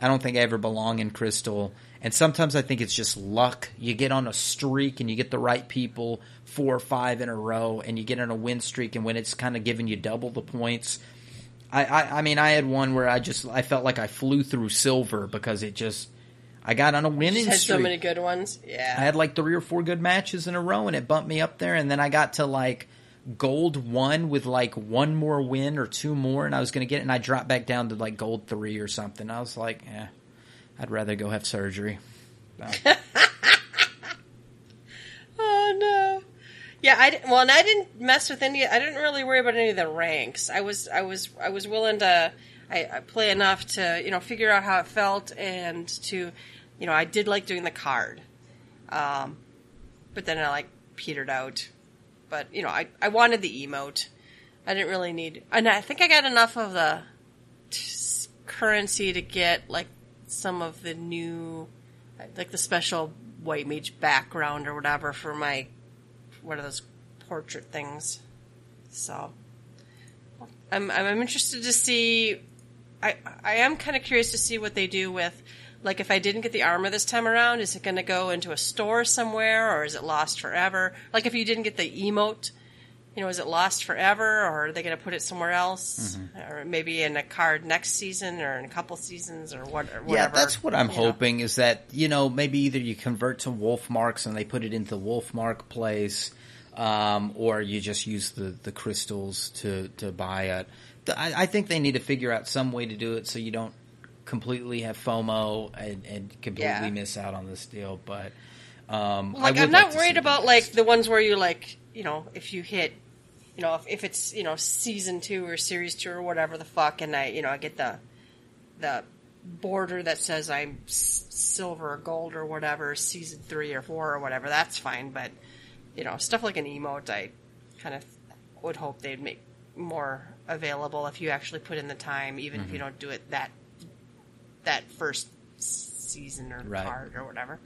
I don't think I ever belong in Crystal. And sometimes I think it's just luck. You get on a streak and you get the right people four or five in a row, and you get on a win streak, and when it's kind of giving you double the points. I, I, I mean, I had one where I just I felt like I flew through silver because it just I got on a winning Just had streak. so many good ones. Yeah. I had like three or four good matches in a row, and it bumped me up there. And then I got to like gold one with like one more win or two more, and I was going to get it, and I dropped back down to like gold three or something. I was like, eh, I'd rather go have surgery. So, <laughs> Oh no. Yeah, I well, and I didn't mess with any. I didn't really worry about any of the ranks. I was, I was, I was willing to. I, I play enough to you know figure out how it felt and to, you know, I did like doing the card, um, but then I like petered out. But you know, I I wanted the emote. I didn't really need, and I think I got enough of the t- currency to get like some of the new, like the special white mage background or whatever for my what are those portrait things. So I'm I'm interested to see. I I am kind of curious to see what they do with. Like if I didn't get the armor this time around, is it going to go into a store somewhere, or is it lost forever? Like if you didn't get the emote, you know, is it lost forever, or are they going to put it somewhere else, or maybe in a card next season, or in a couple seasons, or what? Or yeah, whatever, that's what I'm you know? hoping is that you know maybe either you convert to wolf marks and they put it into the wolf mark place, um, or you just use the the crystals to to buy it. I, I think they need to figure out some way to do it so you don't completely have FOMO and, and completely Yeah. miss out on this deal. But um, like I'm not like worried about like the ones where you like you know if you hit you know if, if it's you know season two or series two or whatever the fuck and I you know I get the the border that says I'm silver or gold or whatever season three or four or whatever that's fine but you know stuff like an emote I kind of would hope they'd make more available if you actually put in the time even Mm-hmm. if you don't do it that that first season or Right. card or whatever.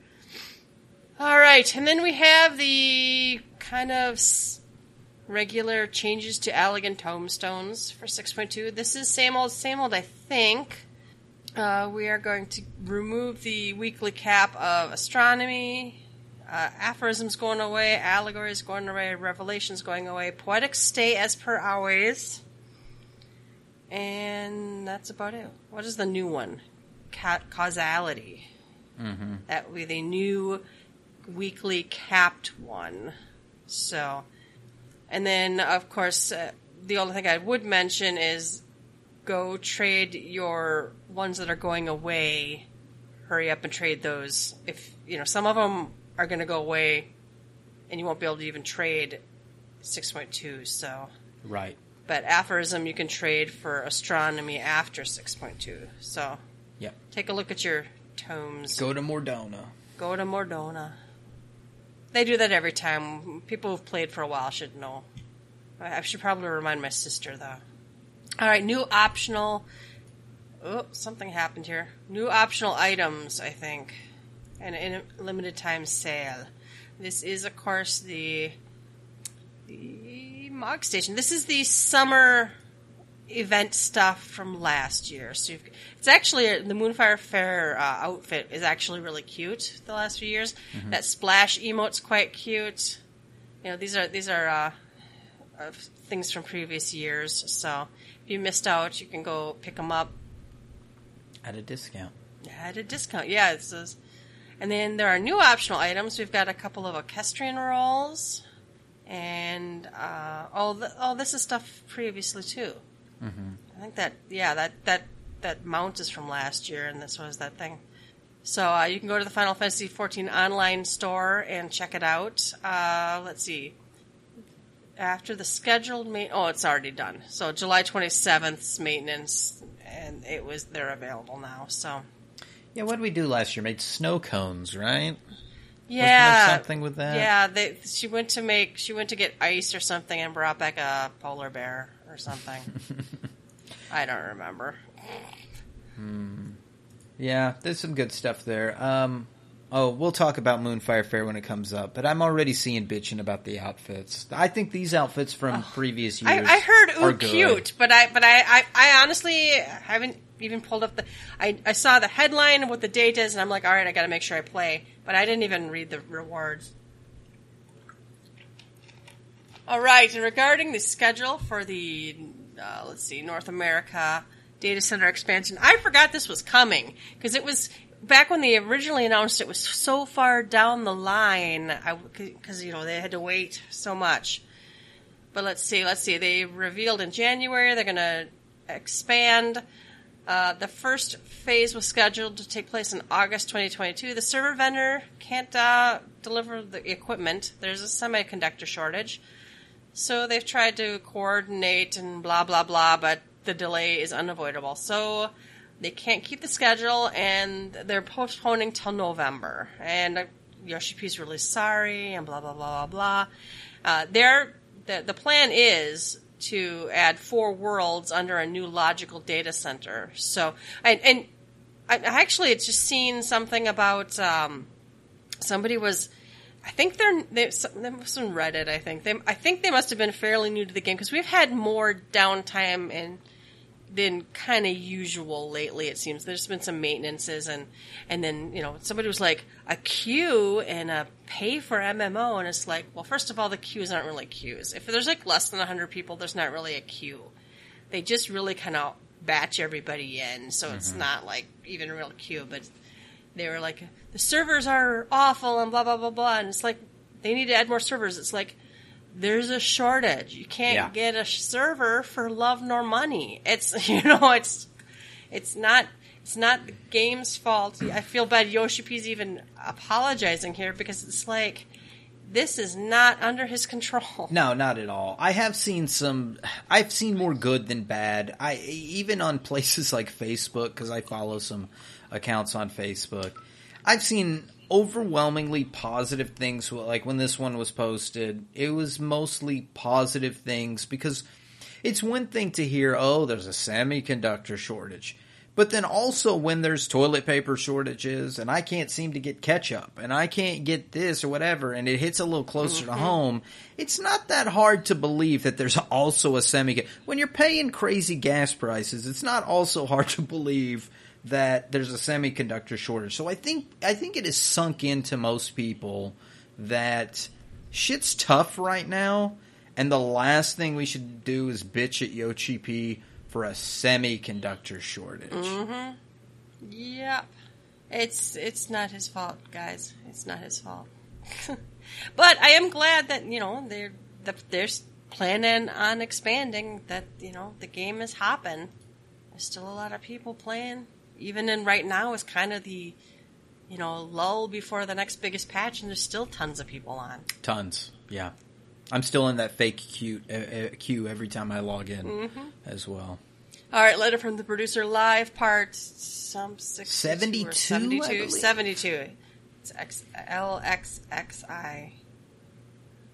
All right, and then we have the kind of regular changes to Allagan tomestones for 6.2. This is same old, same old, I think. Uh, we are going to remove the weekly cap of astronomy. Uh, aphorisms going away, allegories going away, revelations going away, poetics stay as per always. And that's about it. What is the new one? Ca- causality. Mm-hmm. That be the new weekly capped one. So, and then of course, uh, the only thing I would mention is go trade your ones that are going away. Hurry up and trade those. If you know some of them are going to go away, and you won't be able to even trade six point two. So, right. but aphorism you can trade for astronomy after six point two. So, Yep. take a look at your tomes. Go to Mor Dhona. Go to Mor Dhona. They do that every time. People who've played for a while should know. I I should probably remind my sister though. All right, new optional. Oh, something happened here. New optional items, I think, and in a limited time sale. This is, of course, the the Mog Station. This is the summer event stuff from last year. So you've, it's actually the Moonfire Fair uh, outfit is actually really cute. The last few years, that splash emote's quite cute. You know, these are these are uh, uh, things from previous years. So if you missed out, you can go pick them up At a discount. at a discount. Yeah, it says. And then there are new optional items. We've got a couple of orchestrion rolls, and uh, oh, th- oh, this is stuff previously too. Mm-hmm. I think that yeah, that that that mount is from last year, and this was that thing. So uh, you can go to the Final Fantasy XIV online store and check it out. Uh, let's see. After the scheduled ma- oh, it's already done. So July twenty seventh maintenance, and it was they're available now. So Yeah, what did we do last year? Made snow cones, right? yeah, something with that? Yeah, they, she went to make she went to get ice or something and brought back a polar bear or something. I don't remember. Yeah, there's some good stuff there. Um, oh, we'll talk about Moonfire Fair when it comes up, but I'm already seeing bitching about the outfits. I think these outfits from previous years I heard are ooh cute, but I but I, I, I honestly haven't even pulled up the. I, I saw the headline and what the date is, and I'm like, all right, I got to make sure I play. But I didn't even read the rewards. All right, and regarding the schedule for the uh, let's see, North America data center expansion, I forgot this was coming because it was back when they originally announced it was so far down the line. Because you know they had to wait so much. But let's see, let's see. They revealed in January they're going to expand. Uh, the first phase was scheduled to take place in August 2022. The server vendor can't uh, deliver the equipment. There's a semiconductor shortage. So they've tried to coordinate and blah, blah, blah, but the delay is unavoidable. So they can't keep the schedule and they're postponing till November. And uh, Yoshi P's really sorry and blah, blah, blah, blah, blah. Uh, they're, the, the plan is to add four worlds under a new logical data center. So, and, and I I actually had just seen something about um, somebody was. I think they're they, some- they was on Reddit. I think they I think they must have been fairly new to the game because we've had more downtime and than kind of usual lately. It seems there's been some maintenances and and then you know somebody was like a queue and a pay for MMO and it's like well first of all the queues aren't really queues. If there's like less than hundred people, there's not really a queue. They just really kind of batch everybody in, so it's mm-hmm. not like even a real queue. But they were like the servers are awful and blah blah blah blah, and it's like they need to add more servers. It's like there's a shortage. You can't Yeah. get a server for love nor money. It's <laughs> you know it's it's not it's not the game's fault. I feel bad. Yoshi P's even apologizing here because it's like this is not under his control. <laughs> No, not at all. I have seen some. I've seen more good than bad. I even on places like Facebook because I follow some accounts on Facebook. I've seen overwhelmingly positive things. Like when this one was posted, it was mostly positive things because it's one thing to hear, oh, there's a semiconductor shortage. But then also when there's toilet paper shortages and I can't seem to get ketchup and I can't get this or whatever and it hits a little closer to mm-hmm. home, it's not that hard to believe that there's also a semi when you're paying crazy gas prices, it's not also hard to believe that there's a semiconductor shortage. So I think I think it is sunk into most people that shit's tough right now and the last thing we should do is bitch at Yoshi P for a semiconductor shortage. Mm-hmm. Yep. It's it's not his fault, guys. It's not his fault. <laughs> but I am glad that you know they're they're planning on expanding. That you know the game is hopping. There's still a lot of people playing. Even in right now is kind of the you know lull before the next biggest patch, and there's still tons of people on. Tons, yeah. I'm still in that fake queue, uh, queue every time I log in as well. All right, letter from the producer live part some 62 72, 72 72. It's X, LXXI.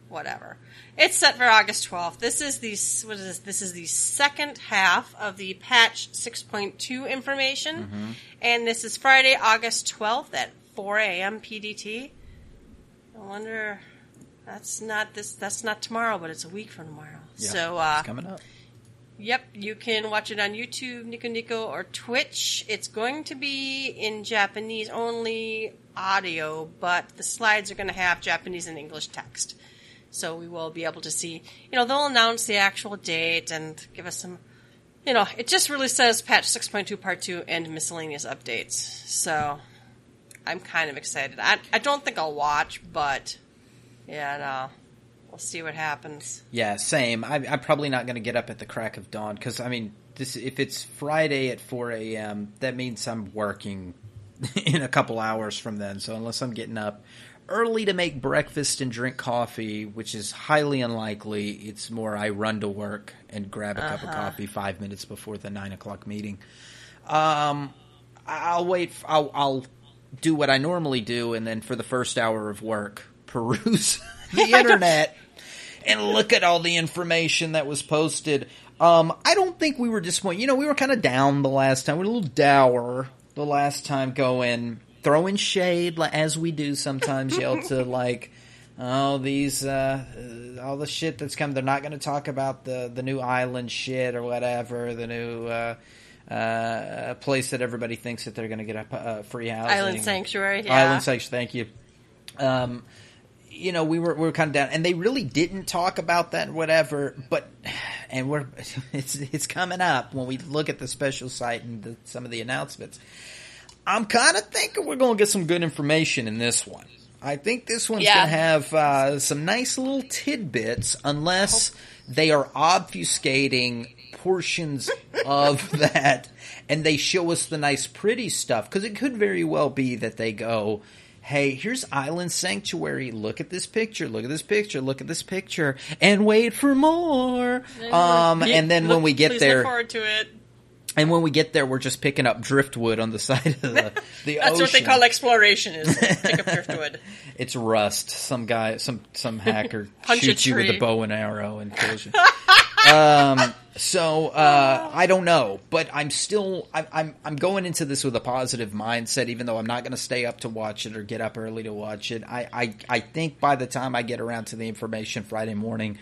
Whatever. It's set for August 12th. This is the what is this? This is the second half of the patch 6.2 information, and this is Friday, August 12th at 4 a.m. PDT. I wonder. That's not this. That's not tomorrow, but it's a week from tomorrow. Yeah, so, uh, it's coming up. Yep, you can watch it on YouTube, Nico Nico, or Twitch. It's going to be in Japanese only audio, but the slides are going to have Japanese and English text. So we will be able to see, you know, they'll announce the actual date and give us some, you know, it just really says patch 6.2 part 2 and miscellaneous updates. So I'm kind of excited. I, I don't think I'll watch, but yeah, no. We'll see what happens. Yeah, same. I, I'm probably not going to get up at the crack of dawn because I mean, this if it's Friday at 4 a.m., that means I'm working <laughs> in a couple hours from then. So unless I'm getting up early to make breakfast and drink coffee, which is highly unlikely, it's more I run to work and grab a cup of coffee five minutes before the nine o'clock meeting. Um, I'll wait. I'll, I'll do what I normally do, and then for the first hour of work, <laughs> peruse the <laughs> internet and look at all the information that was posted. Um, I don't think we were disappointed. You know, we were kind of down the last time. We were a little dour the last time going, throwing shade as we do sometimes, yell to <laughs> like, oh, these, uh, uh, all the shit that's come. They're not going to talk about the, the new island shit or whatever, the new, uh, uh, place that everybody thinks that they're going to get a uh, free house. Island Sanctuary, yeah. Island Sanctuary, thank you. Um, you know, we were we were kind of down, and they really didn't talk about that, whatever. But and we're <laughs> it's it's coming up when we look at the special site and the, some of the announcements. I'm kind of thinking we're going to get some good information in this one. I think this one's Yeah. going to have uh, some nice little tidbits, unless they are obfuscating portions <laughs> of that and they show us the nice, pretty stuff. Because it could very well be that they go, hey, here's Island Sanctuary. Look at this picture. Look at this picture. Look at this picture. And wait for more. Um, Yeah, and then when we get there, look forward to it. And when we get there, we're just picking up driftwood on the <laughs> side of the, the That's ocean. what they call exploration. Is pick up <laughs> driftwood. It's rust. Some guy, some some hacker <laughs> shoots you with a bow and arrow and kills you. um, so uh, I don't know, but I'm still I'm, I'm I'm going into this with a positive mindset, even though I'm not going to stay up to watch it or get up early to watch it. I, I I think by the time I get around to the information Friday morning,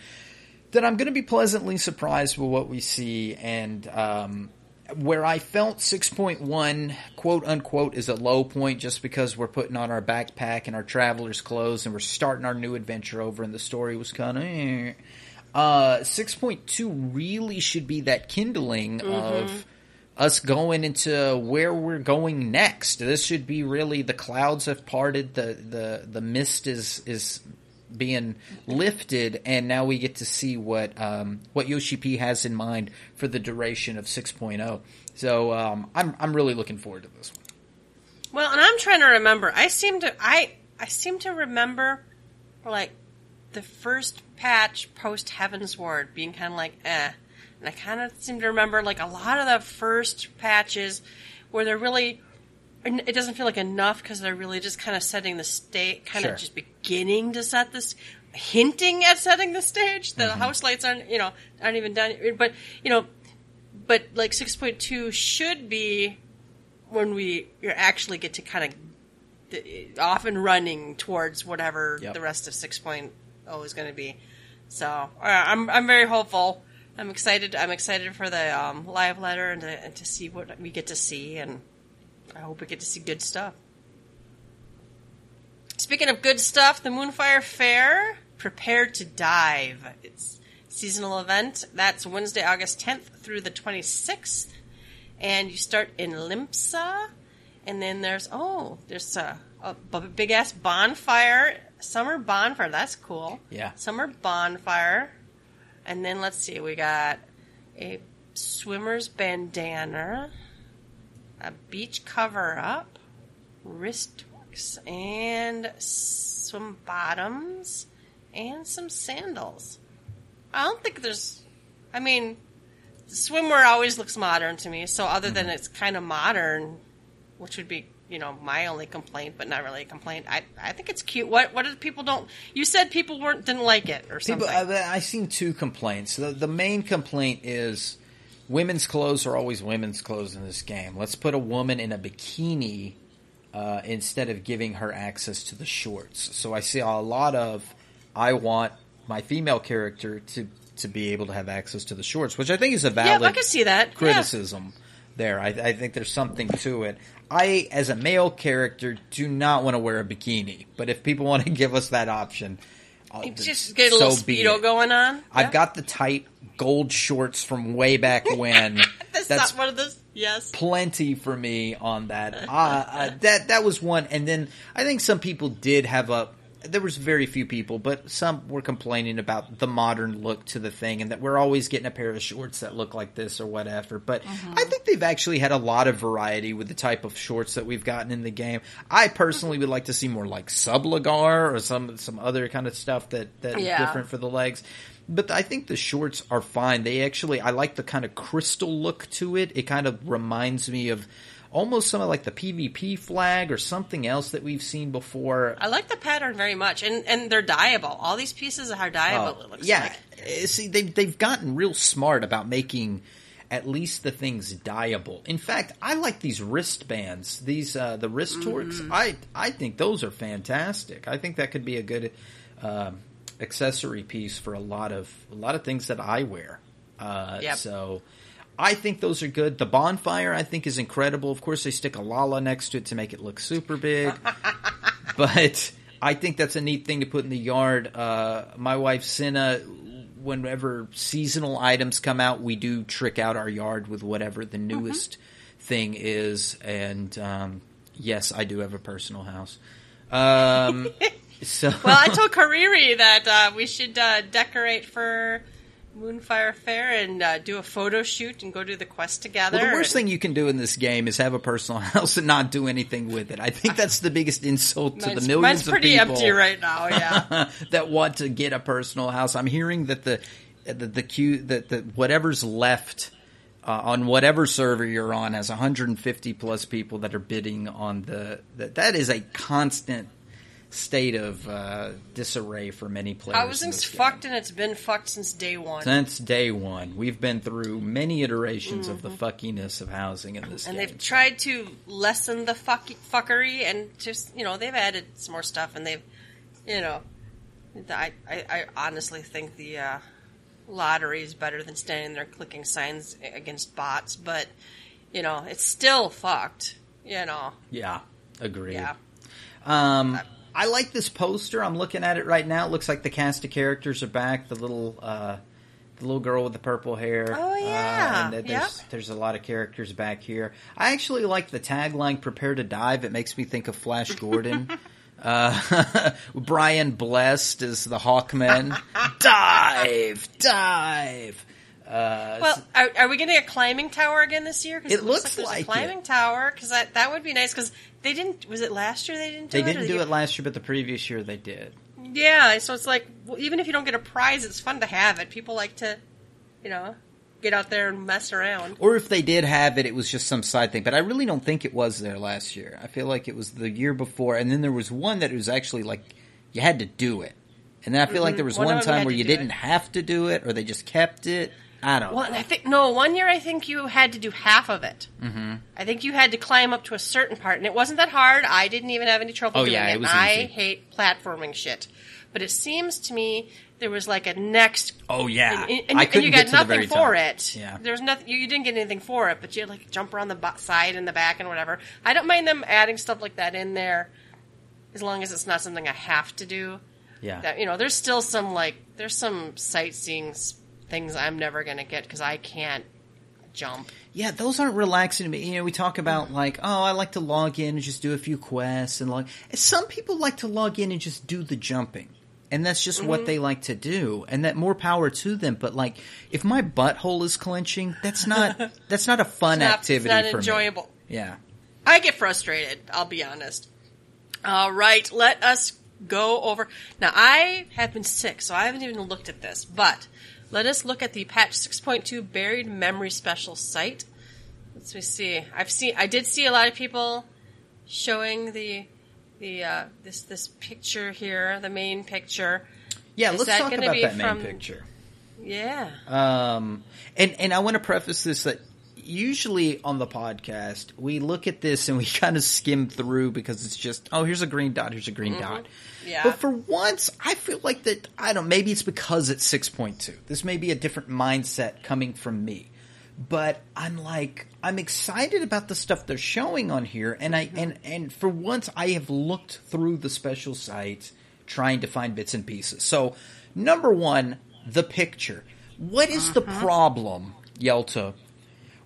that I'm going to be pleasantly surprised with what we see and. Um, where I felt 6.1 quote unquote is a low point just because we're putting on our backpack and our traveler's clothes and we're starting our new adventure over and the story was kind of eh. uh 6.2 really should be that kindling of us going into where we're going next. This should be really the clouds have parted, the the the mist is is being lifted, and now we get to see what um, what Yoshi P has in mind for the duration of 6.0. So um, I'm I'm really looking forward to this one. Well, and I'm trying to remember. I seem to I I seem to remember like the first patch post Heavensward being kind of like eh, and I kind of seem to remember like a lot of the first patches where they're really. It doesn't feel like enough because they're really just kind of setting the state, kind Sure. of just beginning to set this, hinting at setting the stage. The Mm-hmm. house lights aren't, you know, aren't even done. But you know, but like six point two should be when we actually get to kind of off and running towards whatever Yep. the rest of 6.0 is going to be. So uh, I'm I'm very hopeful. I'm excited. I'm excited for the um, live letter and to, and to see what we get to see, and I hope we get to see good stuff. Speaking of good stuff, the Moonfire Fair, prepare to dive. It's a seasonal event. That's Wednesday, August 10th through the 26th, and you start in Limsa, and then there's oh, there's a, a big ass bonfire, summer bonfire. That's cool. Yeah. summer bonfire, and then let's see, we got a swimmer's bandana, a beach cover up, wrist hooks, and some bottoms, and some sandals. I don't think there's. I mean, swimwear always looks modern to me. So other than mm-hmm. it's kind of modern, which would be you know my only complaint, but not really a complaint. I I think it's cute. What what did people don't? You said people weren't didn't like it or something. People, I, I've seen two complaints. The, the main complaint is women's clothes are always women's clothes in this game. Let's put a woman in a bikini uh, instead of giving her access to the shorts. So I see a lot of I want my female character to to be able to have access to the shorts, which I think is a valid yeah, I can see that Yeah. criticism there. I, I think there's something to it. I, as a male character, do not want to wear a bikini, but if people <laughs> want to give us that option, uh, Just get a little so be speedo going on. I've Yeah. got the tight gold shorts from way back when. That's, <laughs> That's not one of those. Yes. plenty for me on that. Uh, uh, that that was one, and then I think some people did have a. There was very few people, but some were complaining about the modern look to the thing, and that we're always getting a pair of shorts that look like this or whatever. But I think they've actually had a lot of variety with the type of shorts that we've gotten in the game. I personally would like to see more like subligar or some some other kind of stuff that that Yeah. different for the legs. But I think the shorts are fine. They actually, I like the kind of crystal look to it. It kind of reminds me of almost some of like the PvP flag or something else that we've seen before. I like the pattern very much, and and they're dyeable. All these pieces are dyeable. it looks Oh, yeah, like. Uh, see, they've they've gotten real smart about making at least the things dyeable. In fact, I like these wristbands. These uh, the wrist torques. Mm-hmm. I I think those are fantastic. I think that could be a good um, accessory piece for a lot of a lot of things that I wear. Uh, Yep. So. I think those are good. The bonfire, I think, is incredible. Of course, they stick a Lala next to it to make it look super big <laughs> but I think that's a neat thing to put in the yard. Uh, my wife Cinna, whenever seasonal items come out, we do trick out our yard with whatever the Mm-hmm. newest thing is. And um, yes, I do have a personal house. Um, <laughs> so <laughs> Well, I told <laughs> Kariri that uh, we should uh, decorate for Moonfire Fair and uh, do a photo shoot and go do the quest together. Well, the worst and- thing you can do in this game is have a personal <laughs> house and not do anything with it. I think that's the biggest insult to Mine's, the millions mine's of pretty people. empty right now. Yeah. that want to get a personal house. I'm hearing that the the, the queue that the whatever's left uh, on whatever server you're on has 150 plus people that are bidding on the that that is a constant state of uh, disarray for many players. in Housing's game. fucked, and it's been fucked since day one. Since day one, we've been through many iterations of the fuckiness of housing in this Mm-hmm. and game. they've tried to lessen the fuck- fuckery and just you know they've added some more stuff and they've you know I I, I honestly think the uh, lottery is better than standing there clicking signs against bots, but you know it's still fucked. You know, Yeah, Agree. yeah. Um, I like this poster. I'm looking at it right now. It looks like the cast of characters are back. The little, uh, the little girl with the purple hair. Oh, yeah. Uh, and th- there's Yep. there's a lot of characters back here. I actually like the tagline "Prepare to dive." It makes me think of Flash Gordon. <laughs> uh, <laughs> Brian Blessed is the Hawkman. <laughs> dive, dive. Uh, Well, are, are we getting a climbing tower again this year? 'Cause It looks there's like a it. climbing tower because that that would be nice because they didn't. Was it last year they didn't? Do they it, didn't the do year- it last year, but the previous year they did. Yeah, so it's like well, even if you don't get a prize, it's fun to have it. People like to, you know, get out there and mess around. Or if they did have it, it was just some side thing. But I really don't think it was there last year. I feel like it was the year before, and then there was one that was actually like you had to do it. And then I feel like there was One time where you didn't it. have to do it, or they just kept it. I don't Well, know. I think no. One year, I think you had to do half of it. Mm-hmm. I think you had to climb up to a certain part, and it wasn't that hard. I didn't even have any trouble Oh, doing yeah, it. it was I easy. hate platforming shit, but it seems to me there was like a next Oh yeah, and, and, I and you got nothing for top. it. Yeah, There's nothing. You, you didn't get anything for it, but you had like jump around the bo- side and the back and whatever. I don't mind them adding stuff like that in there, as long as it's not something I have to do. yeah. That you know, there's still some like there's some sightseeing s- things I'm never gonna get because I can't jump. Yeah, those aren't relaxing to me. You know, we talk about like, oh, I like to log in and just do a few quests and like. Some people like to log in and just do the jumping, and that's just Mm-hmm. what they like to do, and that more power to them. But like, if my butthole is clenching, that's not <laughs> that's not a fun not- activity it's not for enjoyable. me. Yeah. I get frustrated. I'll be honest. All right, let us go over. Now, I have been sick, so I haven't even looked at this, but let us look at the patch 6.2 buried memory special site. Let's see. I've seen. I did see a lot of people showing the the uh, this this picture here, the main picture. Yeah, Is let's talk about be that main from- picture. Yeah. Um, and and I want to preface this that usually on the podcast we look at this and we <laughs> kind of skim through because it's just oh here's a green dot here's a green dot. Mm-hmm. Yeah. But for once, I feel like that. I don't. Maybe it's because it's six point two. This may be a different mindset coming from me. But I'm like I'm excited about the stuff they're showing on here, and I and and for once I have looked through the special sites trying to find bits and pieces. So number one, the picture. What is the problem, Yelta,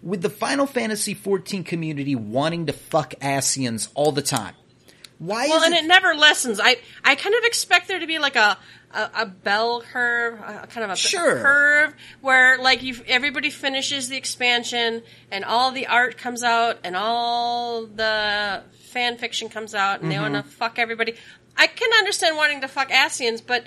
with the Final Fantasy XIV community wanting to fuck Ascians all the time? Why Well, and it never lessens. I I kind of expect there to be like a a, a bell curve, a, kind of a Sure. curve where like you everybody finishes the expansion and all the art comes out and all the fan fiction comes out and they want to Mm-hmm. fuck everybody. I can understand wanting to fuck Ascians, but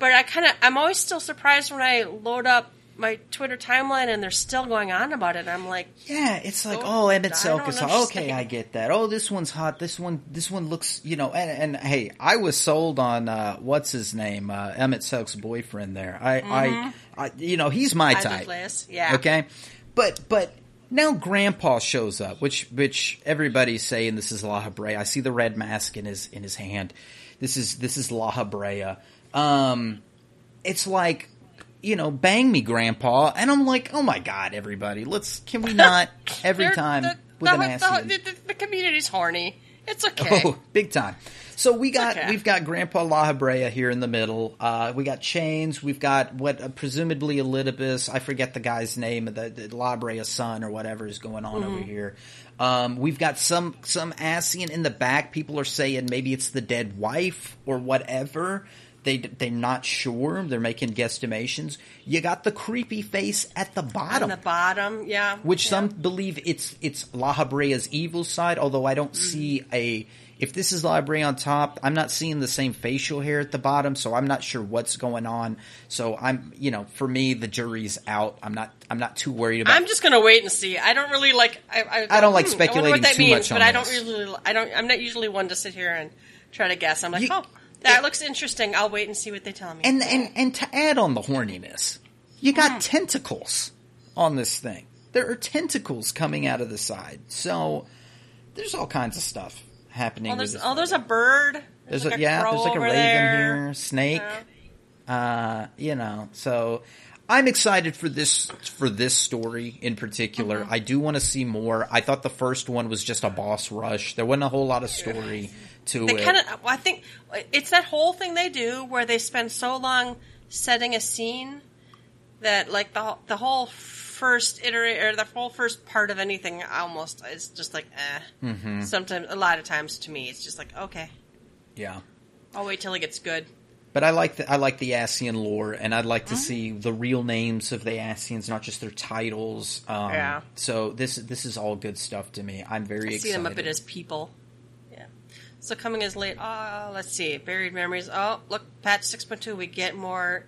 but I kind of I'm always still surprised when I load up my Twitter timeline and they're still going on about it. I'm like, Yeah, it's like, Oh, oh, Emet-Selch is hot. Okay. I get that. Oh, this one's hot. This one, this one looks, you know, and, and hey, I was sold on, uh, what's his name? Uh, Emet-Selch's boyfriend there. I, I, I, you know, he's my type. Yeah. Okay. But, but now grandpa shows up, which, which everybody's saying this is Lahabrea. I see the red mask in his, in his hand. This is, this is Lahabrea. Um, it's like, you know, bang me, grandpa. And I'm like, oh my god, everybody, let's, can we not <laughs> every time the, with the, an ass? the, the, the community's horny. It's okay. Oh, <laughs> big time. So we got Okay. we've got Grandpa Lahabrea here in the middle. Uh, we got Chains. We've got what uh, presumably Elidibus. I forget the guy's name. The, the Lahabrea's son or whatever is going on over here. Um, we've got some some Ascian in the back. People are saying maybe it's the dead wife or whatever. They they're not sure. They're making guesstimations. You got the creepy face at the On bottom the bottom, yeah. which yeah. some believe it's it's Lahabrea's evil side. Although I don't see a if this is Lahabrea on top, I'm not seeing the same facial hair at the bottom, so I'm not sure what's going on. So I'm you know for me the jury's out. I'm not I'm not too worried about. I'm just gonna wait and see. I don't really like. I, I, I don't like hmm, I speculating what that too means, much on but I don't this. really. I don't. I'm not usually one to sit here and try to guess. I'm like, You- oh, that it- looks interesting. I'll wait and see what they tell me. and and and to add on the horniness, you got Mm. tentacles on this thing. There are tentacles coming out of the side, so there's all kinds of stuff happening. oh, there's oh, there's a bird. There's like a, yeah, there's like a raven there. here, snake. Yeah. Uh, you know, so I'm excited for this for this story in particular. Mm-hmm. I do want to see more. I thought the first one was just a boss rush. There wasn't a whole lot of story to They it. kind of. I think it's that whole thing they do where they spend so long setting a scene that like the the whole first iterate or the whole first part of anything almost is just like eh. Mm-hmm. Sometimes, a lot of times to me, it's just like okay, yeah. I'll wait till it gets good. But I like the I like the Ascian lore, and I'd like to Mm-hmm. see the real names of the Ascians, not just their titles. Um, Yeah. So this this is all good stuff to me. I'm very excited I see excited. them a bit as people. So coming as late. Oh, let's see. Buried memories. Oh, look, patch six point two. We get more.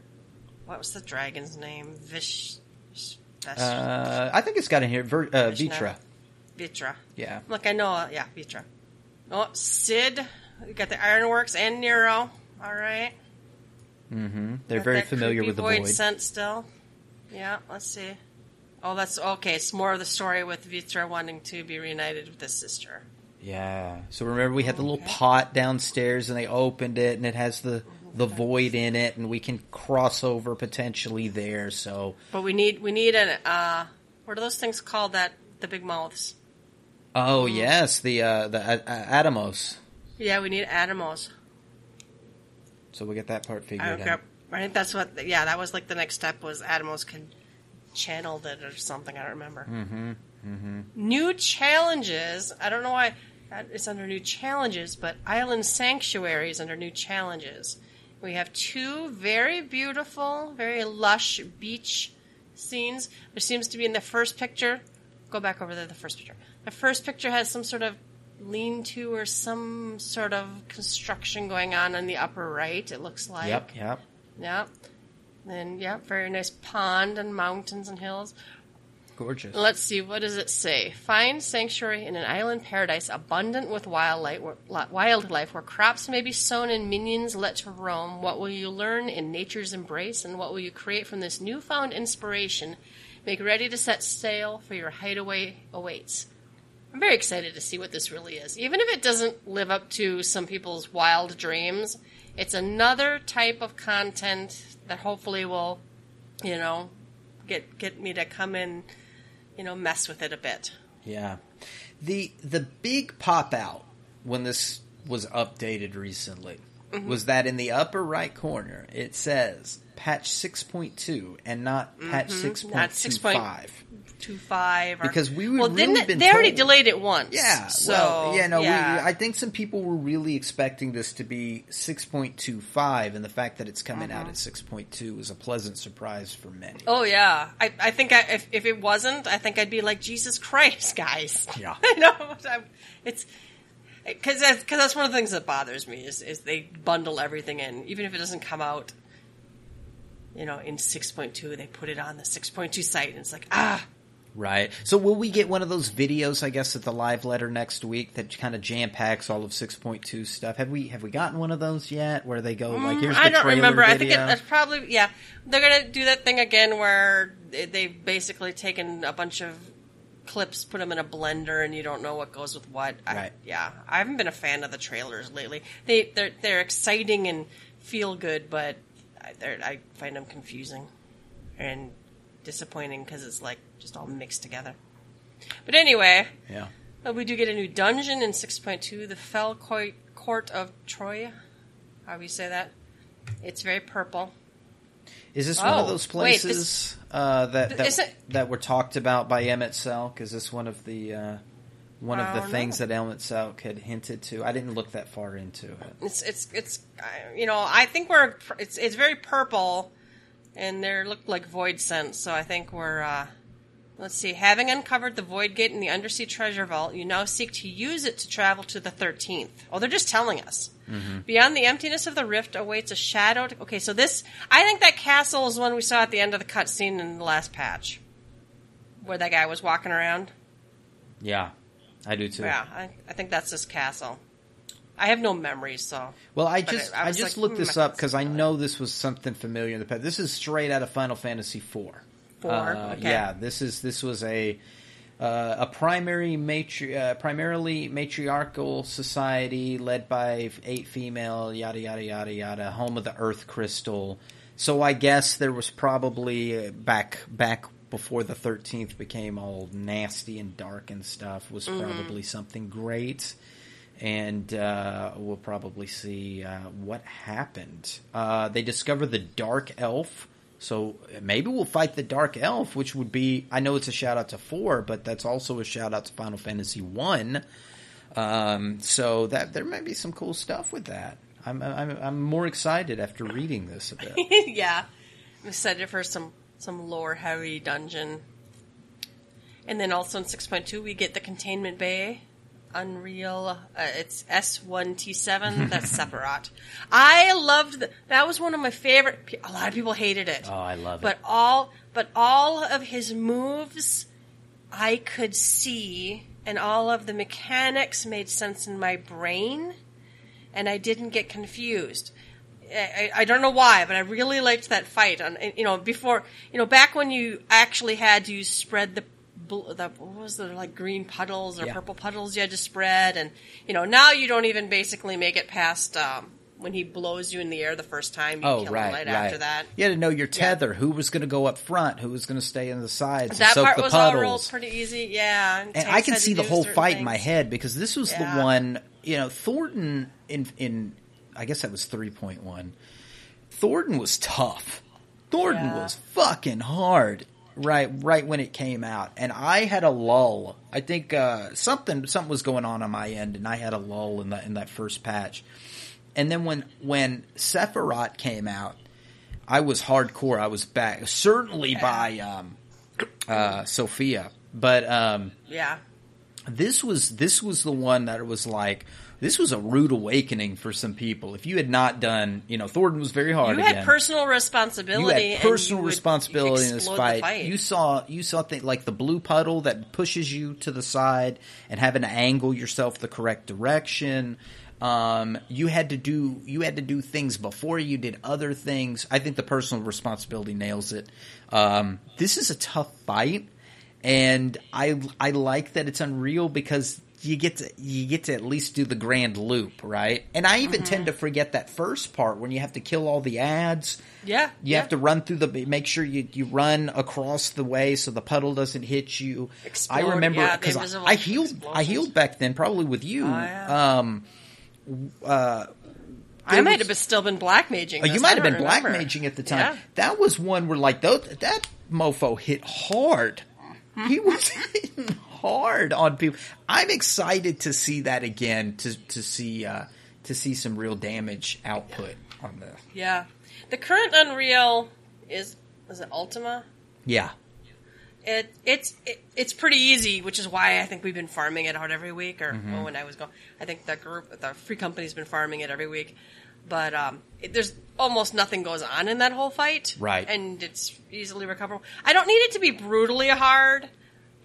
What was the dragon's name? Vish. Vish uh, I think it's got in here. Ver, uh, Vrtra. Vrtra. Yeah. Look, I know. Yeah, Vrtra. Oh, Sid. We got the Ironworks and Nero. All right. Mm-hmm. They're Got very familiar with the void void. scent still. Yeah. Let's see. Oh, that's okay. It's more of the story with Vrtra wanting to be reunited with his sister. Yeah. So remember we had the little pot downstairs and they opened it and it has the the void in it and we can cross over potentially there. So But we need we need an uh what are those things called that the big mouths? oh Mm-hmm. yes, the uh the uh, uh, Atomos. Yeah, we need Atomos. So we get that part figured okay, out. I think that's what yeah, that was like the next step was Atomos can channeled it or something, I don't remember. Mm-hmm. Mm-hmm. New challenges. I don't know why that it's under new challenges, but Island Sanctuary is under new challenges. We have two very beautiful, very lush beach scenes. There seems to be in the first picture. Go back over there. The first picture. The first picture has some sort of lean-to or some sort of construction going on in the upper right. It looks like. Yep. Yep. Yep. Then, yep, very nice pond and mountains and hills. Gorgeous. Let's see, what does it say? Find sanctuary in an island paradise abundant with wildlife, where crops may be sown and minions let to roam. What will you learn in nature's embrace, and what will you create from this newfound inspiration? Make ready to set sail, for your hideaway awaits. I'm very excited to see what this really is. Even if it doesn't live up to some people's wild dreams, it's another type of content that hopefully will, you know, get get me to come in, you know, mess with it a bit. Yeah. The the big pop out when this was updated recently mm-hmm. was that in the upper right corner it says patch 6.2 and not patch mm-hmm. 6.25 two five. Or, because we were well, really they, they already delayed it once. Yeah. So well, yeah, no, yeah. We, I think some people were really expecting this to be six point two five, and the fact that it's coming uh-huh. out at six point two is a pleasant surprise for many. Oh yeah, I, I think I, if if it wasn't, I think I'd be like Jesus Christ, guys. Yeah. <laughs> I know. It's because that's, cause that's one of the things that bothers me is, is they bundle everything in, even if it doesn't come out, you know, in 6.2, they put it on the 6.2 site, and it's like, ah, Right. So will we get one of those videos, I guess, at the live letter next week that kind of jam packs all of six point two stuff? Have we have we gotten one of those yet? Where they go like, mm, here's the I don't remember. Video. I think it, it's probably yeah. They're gonna do that thing again where they've basically taken a bunch of clips, put them in a blender, and you don't know what goes with what. I, right. Yeah. I haven't been a fan of the trailers lately. They they're they're exciting and feel good, but I find them confusing and disappointing because it's like just all mixed together. But anyway, yeah, uh, we do get a new dungeon in 6.2, the Fell Court of Troia. How do you say that? It's very purple. Is this oh, one of oh, those places wait, this, uh, that that, it, that were talked about by Emet-Selch? Is this one of the uh, one of the things know. that Emet-Selch had hinted to? I didn't look that far into it. It's it's it's you know I think we're it's it's very purple, and they looked like voidsent. So I think we're uh, let's see. Having uncovered the void gate in the undersea treasure vault, you now seek to use it to travel to the thirteenth. Oh, they're just telling us. Mm-hmm. Beyond the emptiness of the rift awaits a shadowed. Okay, so this I think that castle is one we saw at the end of the cutscene in the last patch, where that guy was walking around. Yeah, I do too. Yeah, I, I think that's this castle. I have no memories, so. Well, I just I, I, I just like, looked hmm, this up because I know this was something familiar in the past. This is straight out of Final Fantasy IV. Four. Uh, okay. Yeah, this is this was a uh, a primary matri- uh, primarily matriarchal society led by eight female yada yada yada yada home of the Earth Crystal. So I guess there was probably uh, back back before the thirteenth became all nasty and dark and stuff was mm-hmm. probably something great and uh, we'll probably see uh, what happened. Uh, they discover the Dark Elf, so maybe we'll fight the Dark Elf, which would be. I know it's a shout out to four, but that's also a shout out to Final Fantasy one. Um, so that there might be some cool stuff with that. I'm, I'm I'm more excited after reading this a bit. <laughs> yeah, I'm excited for some some lore heavy dungeon. And then also in 6.2, we get the containment bay Unreal. Uh, it's S1T7. <laughs> That's Sephiroth. I loved the, that. Was one of my favorite. A lot of people hated it. Oh, I love but it. But all, but all of his moves, I could see, and all of the mechanics made sense in my brain, and I didn't get confused. I, I, don't know why, but I really liked that fight. On you know before you know back when you actually had to spread the the what was the like green puddles or yeah. purple puddles you had to spread, and you know now you don't even basically make it past um, when he blows you in the air the first time. You oh, kill right, him right, after that. You had to know your tether. Yeah. Who was going to go up front? Who was going to stay in the sides? That and part the was puddles. all rolled pretty easy. Yeah, and, and I can see the whole fight things. in my head because this was yeah. the one. You know, Thordan in in I guess that was three point one. Thordan was tough. Thordan yeah. was fucking hard right right when it came out. And i had a lull. I think uh, something something was going on on my end and i had a lull in that in that first patch. And then when when sephiroth came out i was hardcore. I was back certainly by um, uh, sophia. But um, yeah. This was this was the one that was like this was a rude awakening for some people. If you had not done, you know, Thordan was very hard. You again. had personal responsibility. You had and personal you responsibility in this fight. fight. You saw you saw things like the blue puddle that pushes you to the side and having to angle yourself the correct direction. Um, you had to do you had to do things before you did other things. I think the personal responsibility nails it. Um, this is a tough fight, and I I like that it's unreal because you get to you get to at least do the grand loop, right? And I even tend to forget that first part when you have to kill all the ads. yeah, You have to run through the make sure you, you run across the way so the puddle doesn't hit you. Explode, I remember because invisible I, I healed I healed back then probably with you. Oh, yeah. Um, uh, I might was- have still been black maging. Oh, you might have been don't black maging at the time. Yeah. That was one where like those, that mofo hit hard. He was <laughs> hitting hard on people. I'm excited to see that again to to see uh, to see some real damage output on the Yeah, the current Unreal is is it Ultima? yeah It it's it, it's pretty easy, which is why I think we've been farming it out every week. Or Mm-hmm. when I was going, I think the group, the free company's been farming it every week. But um, it, there's almost nothing goes on in that whole fight, Right. And it's easily recoverable. I don't need it to be brutally hard,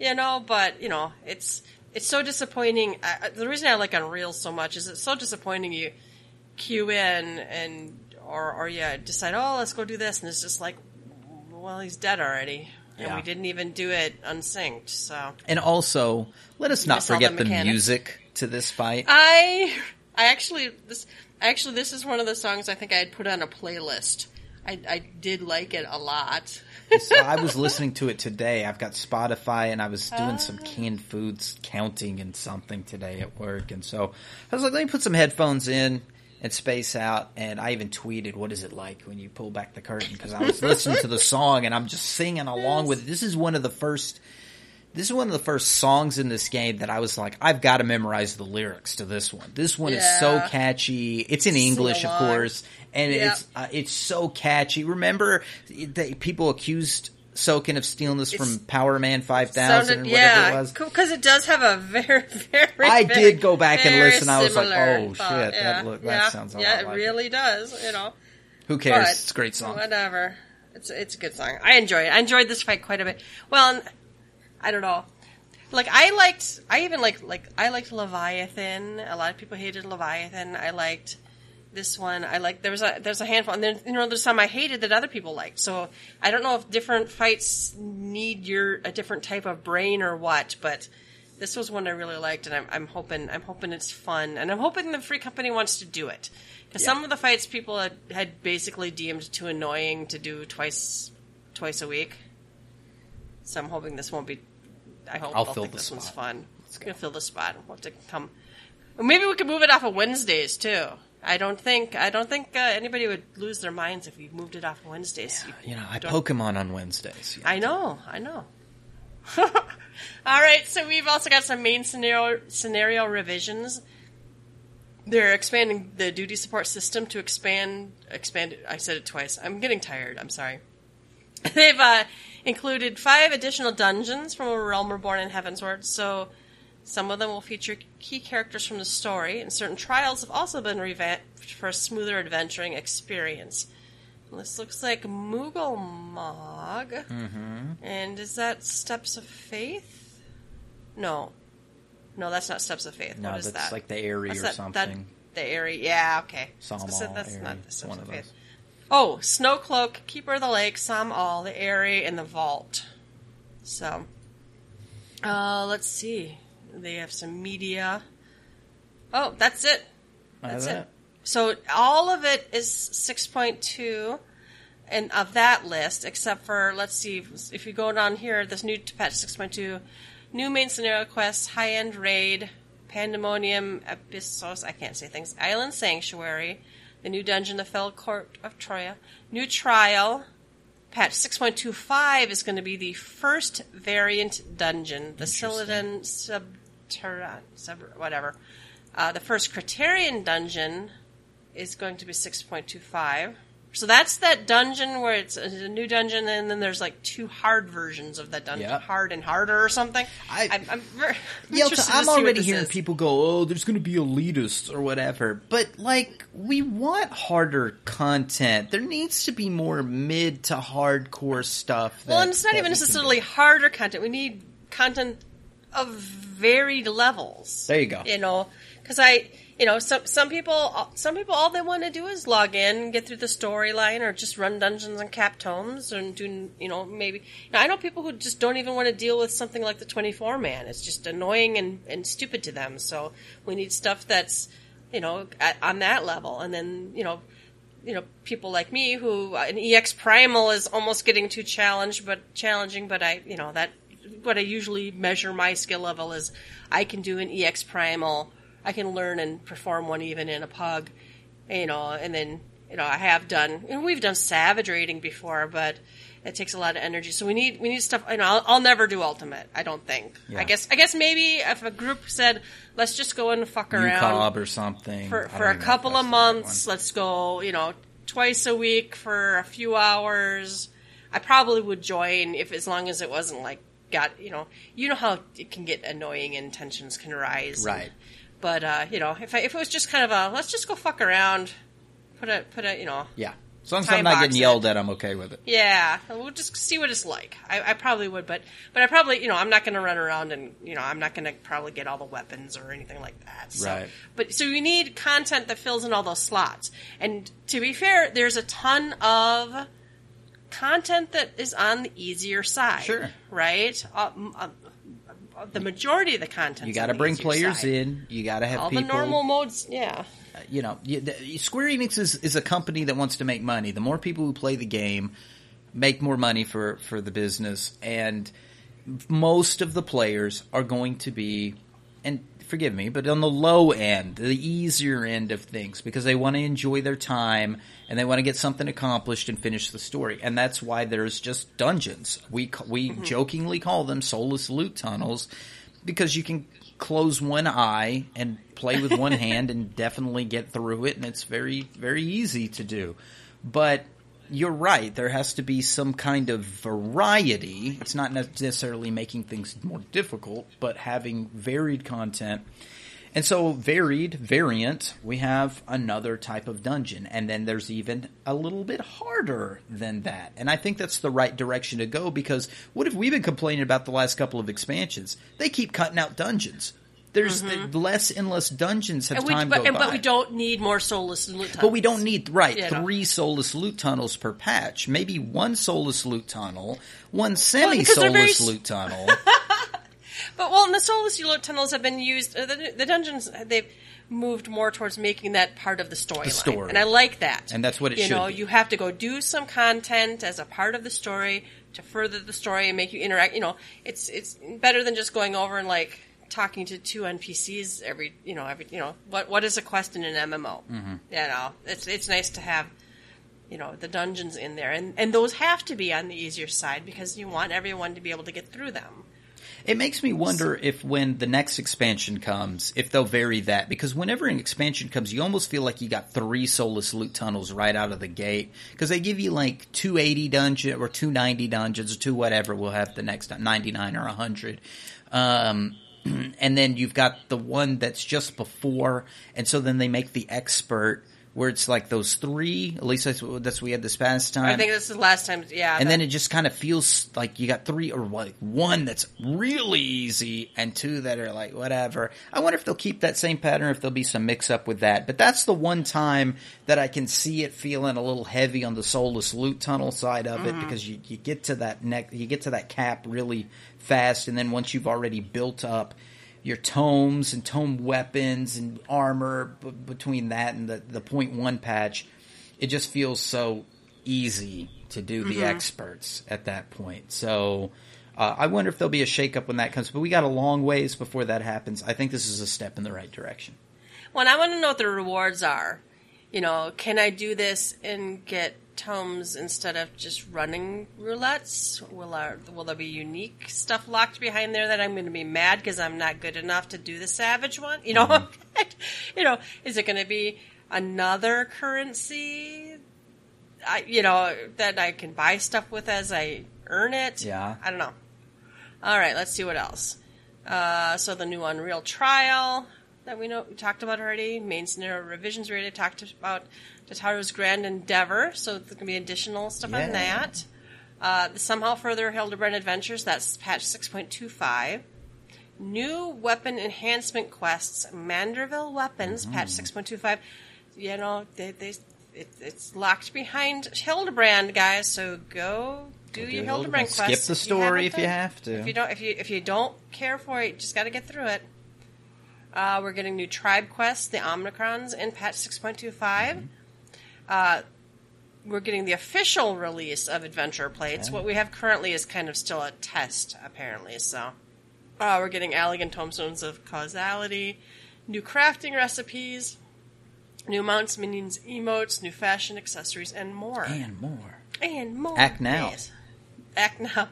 you know. But you know, it's it's so disappointing. I, the reason I like Unreal so much is it's so disappointing. You queue in and or or yeah, decide oh let's go do this, and it's just like, well he's dead already. And Yeah. we didn't even do it unsynced, so and also let us not miss all the forget the music to this fight. I I actually this actually this is one of the songs I think I had put on a playlist. I, I did like it a lot. so I was <laughs> listening to it today. I've got Spotify, and I was doing Ah. some canned foods counting and something today at work, and so I was like, let me put some headphones in and space out. And I even tweeted, "What is it like when you pull back the curtain?" Because I was listening to the <laughs> song and I'm just singing along with it. This is one of the first. This is one of the first songs in this game that I was like, I've got to memorize the lyrics to this one. This one is so catchy. It's in English, of course, and it's uh, it's so catchy. Remember, they, people accused Soken of stealing this from Powerman Five Thousand or whatever yeah, it was. because it does have a very, <laughs> very. I very, did go back and listen. I was like, oh, thought. shit, that Yeah, look- that sounds yeah. it like it. really does. You know, Who cares? but it's a great song. Whatever. It's it's a good song. I enjoy it. I enjoyed this fight quite a bit. Well, I don't know. Like I liked, I even like like I liked Leviathan. A lot of people hated Leviathan. I liked this one. I like there was a there's a handful, and then you know there's some I hated that other people liked. So I don't know if different fights need your a different type of brain or what, but this was one I really liked, and I'm, I'm hoping I'm hoping it's fun, and I'm hoping the free company wants to do it because Yeah. some of the fights people had, had basically deemed too annoying to do twice twice a week. So I'm hoping this won't be. I hope I'll they'll fill think this one's fun. It's gonna fill the spot. We'll have to come. Maybe we could move it off of Wednesdays too. I don't think I don't think uh, anybody would lose their minds if we moved it off of Wednesdays. You- You know, I don't- Pokemon on Wednesdays. I know, I know. <laughs> All right, so we've also got some main scenario scenario revisions. They're expanding the duty support system to expand expand. I said it twice. I'm getting tired. I'm sorry. <laughs> They've uh, included five additional dungeons from A Realm Reborn and Heavensward. So some of them will feature key characters from the story, and certain trials have also been revamped for a smoother adventuring experience. This looks like Moggle Mog. Mm-hmm. And is that Steps of Faith? No. No, that's not Steps of Faith. No, what is that's that? like the Aery What's or that- something. That, the Aery, yeah, okay. Sohm Al, So that's Aery, not the Steps one of of Faith. those. Oh, Snowcloak, Keeper of the Lake, Sohm Al, the Aery, and the Vault. So, uh, let's see. They have some media. Oh, that's it. That's it. So all of it is 6.2 and of that list, except for, let's see, if you go down here, this new patch 6.2, new main scenario quests, high end raid, Pandemonium, Abyssos, I can't say things, Island Sanctuary, the new dungeon, the Fell Court of Troia, new trial, patch 6.25 is going to be the first variant dungeon, the Sil'dihn Subterra, sub, whatever. Uh, the first Criterion dungeon is going to be 6.25, So that's that dungeon where it's a new dungeon, and then there's like two hard versions of that dungeon, Yep. hard and harder or something. I- I'm, I'm, very, Yeah, I'm already hearing is. people go, "Oh, there's going to be elitists or whatever," but like, we want harder content. There needs to be more mid to hardcore stuff. That, Well, and it's not even necessarily harder content. We need content of varied levels. There you go. You know, because I, you know, some some people, some people, all they want to do is log in, get through the storyline, or just run dungeons and cap tomes, and do, you know, maybe. You know, I know people who just don't even want to deal with something like the twenty four man. It's just annoying and and stupid to them. So we need stuff that's, you know, at, on that level, and then you know you know people like me who uh, an ex primal is almost getting too challenged but challenging but i you know that what i usually measure my skill level is i can do an ex primal i can learn and perform one even in a pug you know and then you know i have done and we've done savage raiding before but it takes a lot of energy so we need we need stuff you know i'll, I'll never do ultimate i don't think Yeah. i guess i guess maybe if a group said let's just go and fuck around UCOB or something for, for a know couple of months. Let's go, you know, twice a week for a few hours. I probably would join if as long as it wasn't like got you know you know how it can get annoying and tensions can rise. Right. But uh, you know, if I, if it was just kind of a let's just go fuck around, put a put a you know Yeah, as long as I'm not getting it. yelled at, I'm okay with it. yeah, we'll just see what it's like. I, I probably would, but but I probably you know I'm not going to run around and you know I'm not going to probably get all the weapons or anything like that. So, Right. But so you need content that fills in all those slots. And to be fair, there's a ton of content that is on the easier side. Sure. Right. Uh, uh, uh, the majority of the content You got to bring players in. You got to have All people. the normal modes, yeah. you know, you, the, Square Enix is, is a company that wants to make money. The more people who play the game make more money for, for the business, and most of the players are going to be, and forgive me, but on the low end, the easier end of things, because they want to enjoy their time and they want to get something accomplished and finish the story. And that's why there's just dungeons. We we mm-hmm. jokingly call them soulless loot tunnels because you can close one eye and play with one <laughs> hand and definitely get through it and it's very very easy to do. But you're right, there has to be some kind of variety. It's not necessarily making things more difficult, but having varied content. And so varied, variant, we have another type of dungeon. And then there's even a little bit harder than that. And I think that's the right direction to go because what have we been complaining about the last couple of expansions? They keep cutting out dungeons. There's the less and less dungeons have Mm-hmm. And we, time but, go and, by. but we don't need more soulless loot tunnels. But we don't need right know. three soulless loot tunnels per patch. Maybe one soulless loot tunnel, one because they're very semi-soulless s- loot tunnel. <laughs> But well, and the soulless loot tunnels have been used. Uh, the, the dungeons they've moved more towards making that part of the storyline, story. and I like that. And that's what it you should You know. be. You have to go do some content as a part of the story to further the story and make you interact. You know, it's it's better than just going over and like talking to two NPCs every you know every you know what what is a quest in an MMO. Mm-hmm. You know, it's it's nice to have you know the dungeons in there, and and those have to be on the easier side because you want everyone to be able to get through them. It makes me wonder if when the next expansion comes, if they'll vary that. Because whenever an expansion comes, you almost feel like you got three soulless loot tunnels right out of the gate. Because they give you like 280 dungeon or 290 dungeons or two whatever. We'll have the next 99 or 100. Um, <clears throat> and then you've got the one that's just before. And so then they make the expert where it's like those three. At least that's, that's what we had this past time I think this is the last time. Yeah, and then it just kind of feels like you got three or like one that's really easy and two that are like whatever. I wonder if they'll keep that same pattern, if there'll be some mix up with that. But that's the one time that I can see it feeling a little heavy on the soulless loot tunnel side of it mm-hmm. because you, you get to that neck, you get to that cap really fast, and then once you've already built up your tomes and tome weapons and armor b- between that and the the point one patch, it just feels so easy to do the experts at that point. So uh, I wonder if there'll be a shakeup when that comes. But we got a long ways before that happens. I think this is a step in the right direction. Well, I want to know what the rewards are. You know, can I do this and get tomes instead of just running roulettes? Will our, will there be unique stuff locked behind there that I'm going to be mad because I'm not good enough to do the savage one? You know, <laughs> you know, is it going to be another currency? I, you know, that I can buy stuff with as I earn it. Yeah. I don't know. All right, let's see what else. Uh, so the new Unreal Trial that we know we talked about already. Main scenario revisions we already talked about. Tataru's Grand Endeavor. So there's gonna be additional stuff Yeah. on that. Uh, somehow further Hildibrand Adventures. That's patch six point two five. New weapon enhancement quests. Manderville weapons. Mm-hmm. Patch six point two five. You know they they. It, it's locked behind Hildibrand, guys. So go do your Hildibrand. Hildibrand Skip the story if you haven't have to. If you don't, if you if you don't care for it, just got to get through it. Uh, we're getting new tribe quests, the Omicrons, in patch six point two five. Uh, we're getting the official release of adventure plates. What we have currently is kind of still a test, apparently. So, uh, we're getting Allagan tomestones of causality, new crafting recipes, new mounts, minions, emotes, new fashion accessories, and more. and more. And more. Act now. Yes. Act now.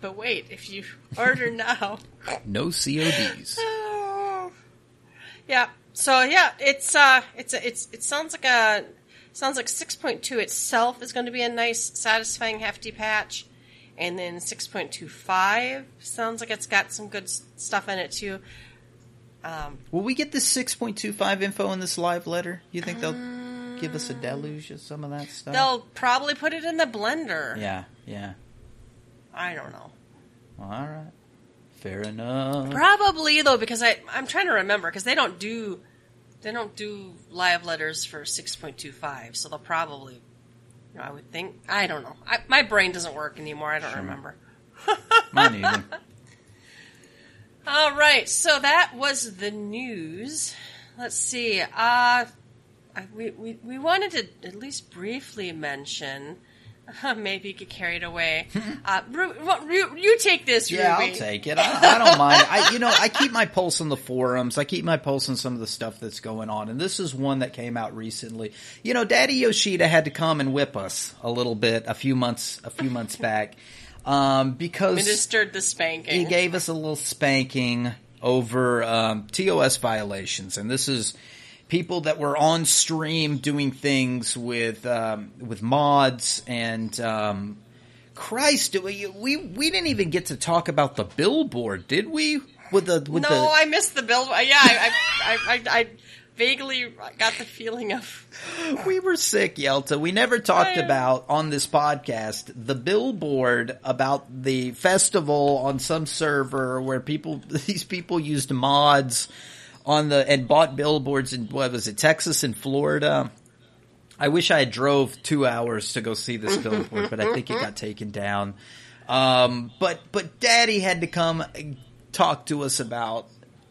But wait, if you <laughs> order now. No CODs. <laughs> Oh. Yeah. So yeah, it's uh it's a, it's it sounds like a sounds like 6.2 itself is going to be a nice satisfying hefty patch. And then 6.25 sounds like it's got some good stuff in it too. Um, Will we get this 6.25 info in this live letter? You think they'll give us a deluge of some of that stuff? they'll probably put it in the blender. Yeah, yeah. I don't know. All right. Fair enough. Probably though, because I I'm trying to remember because they don't do they don't do live letters for six point two five, so they'll probably you know, I would think I don't know. I, my brain doesn't work anymore. I don't remember. Mine either. <laughs> All right, so that was the news. Let's see. Uh, I, we, we we wanted to at least briefly mention. <laughs> maybe get carried away. <laughs> uh, Ru, Ru, you take this, Yeah, Ruby. I'll take it. I, I don't mind. I, you know, I keep my pulse on the forums. I keep my pulse on some of the stuff that's going on, and this is one that came out recently. You know, Daddy Yoshida had to come and whip us a little bit a few months a few months <laughs> back um, because Ministered the spanking. he gave us a little spanking over um, TOS violations, and this is people that were on stream doing things with um, with mods and. Um, Christ, we, we we didn't even get to talk about the billboard, did we? With the with no, the I missed the bill. Yeah, I, I, I, I, I vaguely got the feeling of. <laughs> we were sick, Yelta. We never talked about on this podcast the billboard about the festival on some server where people <laughs> these people used mods on the and bought billboards in what was it, Texas and Florida. I wish I had drove two hours to go see this billboard, but I think it got <laughs> taken down. Um, but but Daddy had to come talk to us about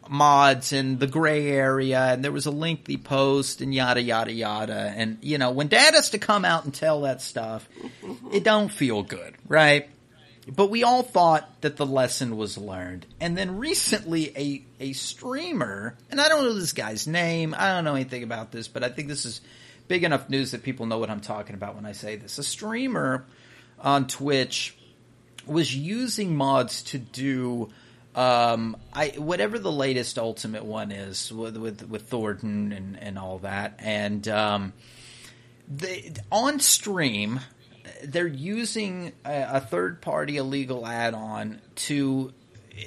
mods and the gray area, and there was a lengthy post and yada yada yada. And you know, when Dad has to come out and tell that stuff, it don't feel good, right? But we all thought that the lesson was learned. And then recently a, a streamer, and I don't know this guy's name, I don't know anything about this, but I think this is big enough news that people know what I'm talking about when I say this. A streamer on Twitch was using mods to do um, I whatever the latest Ultimate one is with with, with Thordan and, and all that, and um, they, on stream they're using a, a third party illegal add on to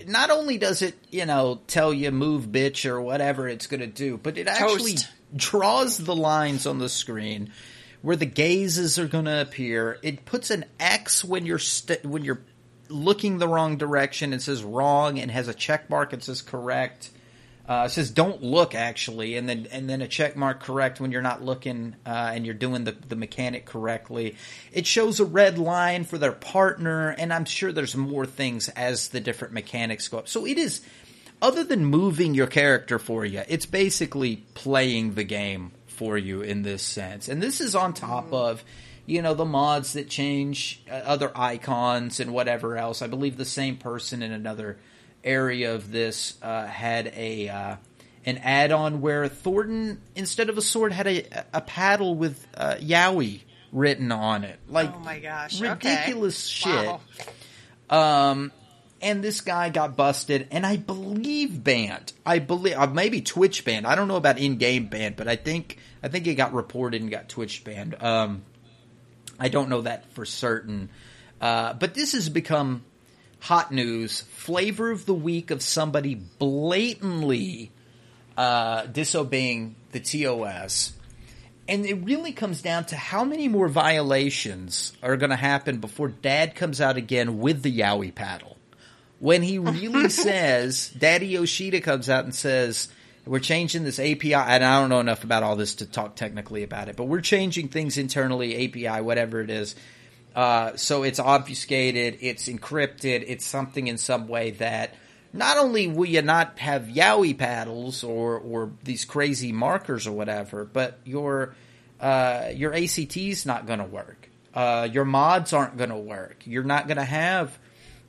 not only does it you know tell you move bitch or whatever it's going to do, but it actually Toast. draws the lines on the screen where the gazes are going to appear. It puts an X when you're st- when you're looking the wrong direction. It says wrong and has a check mark. It says correct. Uh, it says don't look actually, and then and then a check mark correct when you're not looking uh, and you're doing the the mechanic correctly. It shows a red line for their partner, and I'm sure there's more things as the different mechanics go up. So it is other than moving your character for you, it's basically playing the game for you in this sense. And this is on top of, you know, the mods that change uh, other icons and whatever else. I believe the same person in another area of this uh, had a uh, an add-on where Thordan instead of a sword had a a paddle with uh, Yowie written on it. Like Oh my gosh! okay. ridiculous shit. Wow. Um, and this guy got busted, and I believe banned. I believe uh, maybe Twitch banned. I don't know about in-game banned, but I think I think it got reported and got Twitch banned. Um, I don't know that for certain. Uh, but this has become hot news, flavor of the week of somebody blatantly uh, disobeying the TOS. And it really comes down to how many more violations are going to happen before Dad comes out again with the Yowie paddle. When he really <laughs> says, Daddy Yoshida comes out and says, we're changing this API, and I don't know enough about all this to talk technically about it, but we're changing things internally, API, whatever it is. Uh, so it's obfuscated, it's encrypted, it's something in some way that not only will you not have Yowie paddles or, or these crazy markers or whatever, but your uh, your ACT's not going to work. Uh, your mods aren't going to work. You're not going to have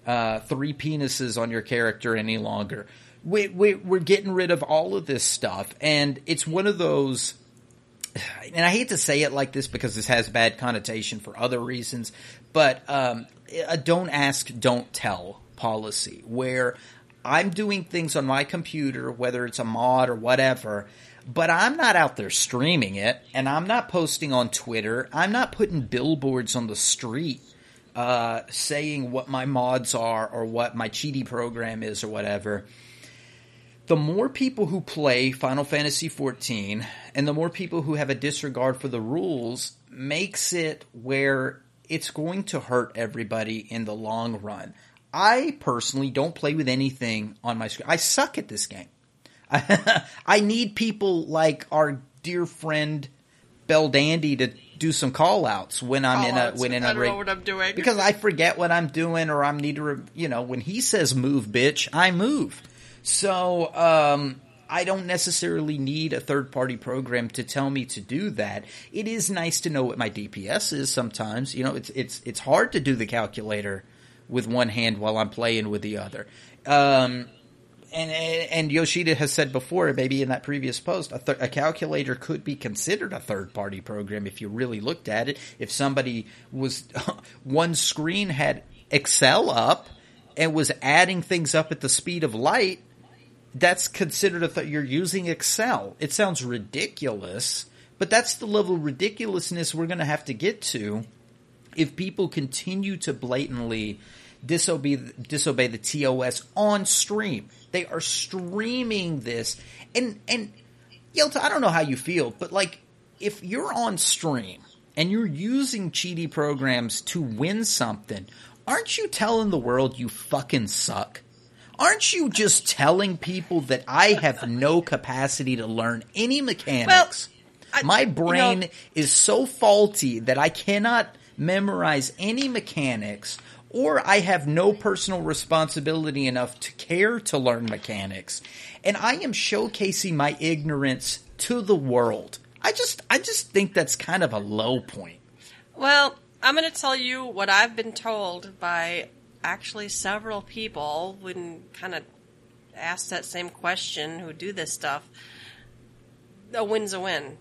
uh, three penises on your character any longer. We, we, we're getting rid of all of this stuff, and it's one of those and I hate to say it like this because this has bad connotation for other reasons, but um, a don't ask, don't tell policy where I'm doing things on my computer, whether it's a mod or whatever, but I'm not out there streaming it, and I'm not posting on Twitter. I'm not putting billboards on the street uh, saying what my mods are or what my cheaty program is or whatever the more people who play Final Fantasy XIV and the more people who have a disregard for the rules makes it where it's going to hurt everybody in the long run. I personally don't play with anything on my screen. I suck at this game. <laughs> I need people like our dear friend Bell Dandy to do some call outs when I'm call in a when in a don't know what I'm doing because I forget what I'm doing or I'm need to you know when he says move bitch I move so um, I don't necessarily need a third party program to tell me to do that. It is nice to know what my DPS is sometimes. You know, it's it's it's hard to do the calculator with one hand while I'm playing with the other. Um, and and Yoshida has said before, maybe in that previous post, a, th- a, calculator could be considered a third party program if you really looked at it. If somebody was <laughs> one screen had Excel up and was adding things up at the speed of light, that's considered a th- you're using Excel. It sounds ridiculous, but that's the level of ridiculousness we're going to have to get to if people continue to blatantly disobey disobey the TOS on stream. They are streaming this, and and Yelta, I don't know how you feel, but like if you're on stream and you're using cheaty programs to win something, aren't you telling the world you fucking suck? Aren't you just telling people that I have no capacity to learn any mechanics? Well, I, My brain you know, is so faulty that I cannot memorize any mechanics or I have no personal responsibility enough to care to learn mechanics. And I am showcasing my ignorance to the world. I just I just think that's kind of a low point. Well, I'm going to tell you what I've been told by actually several people when kind of ask that same question who do this stuff. A win's a win.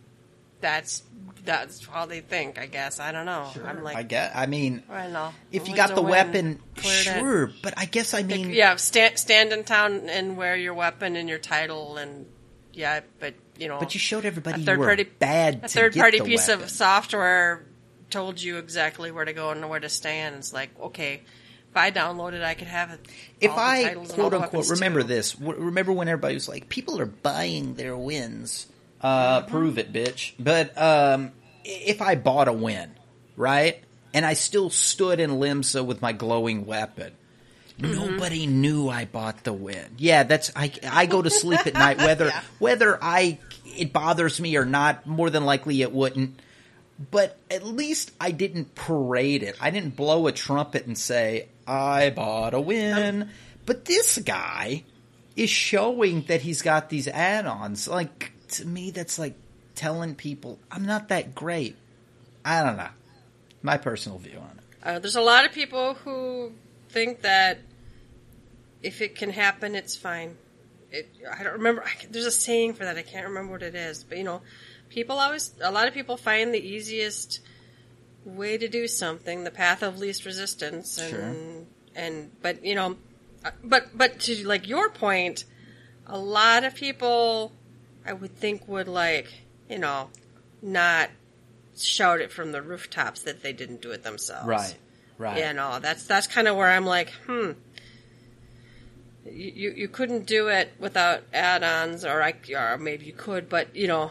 That's that's how they think. I guess I don't know. Sure. I'm like, I get. I mean, I know. If you got the weapon, sure. It. But I guess I mean, yeah, stand stand in town and wear your weapon and your title and yeah, but you know. But you showed everybody a third party bad. A third party piece weapon. of software told you exactly where to go and where to stand. It's like okay I downloaded, I could have it. If I quote unquote remember too. this, remember when everybody was like, "People are buying their wins." Uh, mm-hmm. Prove it, bitch. But um, if I bought a win, right, and I still stood in Limsa with my glowing weapon, Mm-hmm. Nobody knew I bought the win. Yeah, that's I. I go to sleep at night <laughs> whether yeah. whether I it bothers me or not. More than likely, it wouldn't but at least I didn't parade it. I didn't blow a trumpet and say, I bought a win. But this guy is showing that he's got these add ons. Like, to me, that's like telling people, I'm not that great. I don't know. My personal view on it. Uh, there's a lot of people who think that if it can happen, it's fine. It, I don't remember. I, there's a saying for that. I can't remember what it is. But, you know, people always a lot of people find the easiest way to do something the path of least resistance and sure. and but you know uh, but but to like your point a lot of people i would think would like you know not shout it from the rooftops that they didn't do it themselves. Right. Right. You know, that's that's kind of where I'm like, hmm. You you couldn't do it without add-ons, or I or maybe you could, but you know,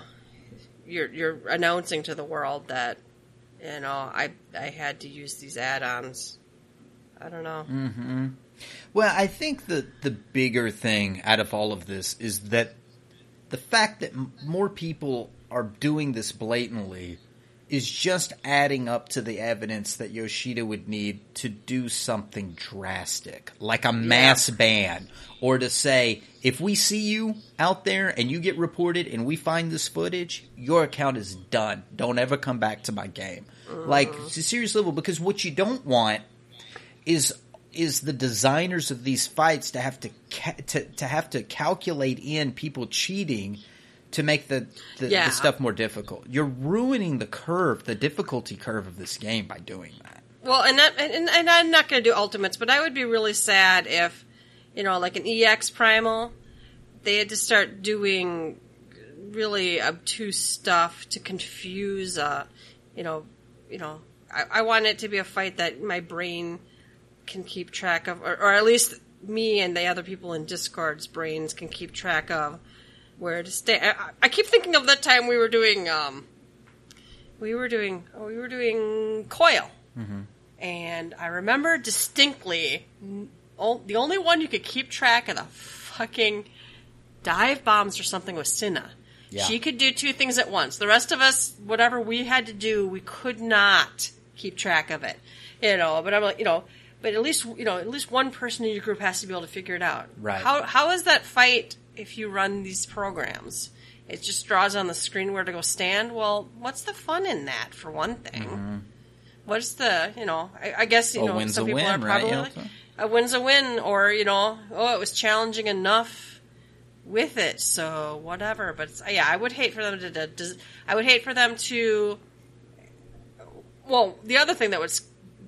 you're you're announcing to the world that you know I I had to use these add-ons. I don't know. Mm-hmm. Well, I think the the bigger thing out of all of this is that the fact that more people are doing this blatantly is just adding up to the evidence that Yoshida would need to do something drastic, like a mass ban, or to say, if we see you out there and you get reported and we find this footage, your account is done. Don't ever come back to my game. Mm. Like, it's a serious level, because what you don't want is is the designers of these fights to have to ca- to to have to calculate in people cheating to make the the, Yeah. the stuff more difficult. You're ruining the curve, the difficulty curve of this game by doing that. Well, and that, and, and I'm not going to do ultimates, but I would be really sad if, you know, like an EX primal, they had to start doing really obtuse stuff to confuse, uh, you know, you know, I, I want it to be a fight that my brain can keep track of, or, or at least me and the other people in Discord's brains can keep track of where to stay. I, I keep thinking of that time we were doing, um, we were doing, oh, we were doing Coil. And I remember distinctly, o- the only one you could keep track of the fucking dive bombs or something was Cinna. Yeah. She could do two things at once. The rest of us, whatever we had to do, we could not keep track of it. You know, but I'm like, you know, but at least, you know, at least one person in your group has to be able to figure it out. Right. How, how is that fight if you run these programs? It just draws on the screen where to go stand. Well, what's the fun in that, for one thing? Mm-hmm. What's the, you know, I, I guess, you A know, some people win, are right, probably like, a win's a win, or, you know, oh, it was challenging enough with it, so whatever. But it's, yeah, I would hate for them to, to, to, I would hate for them to, well, the other thing that would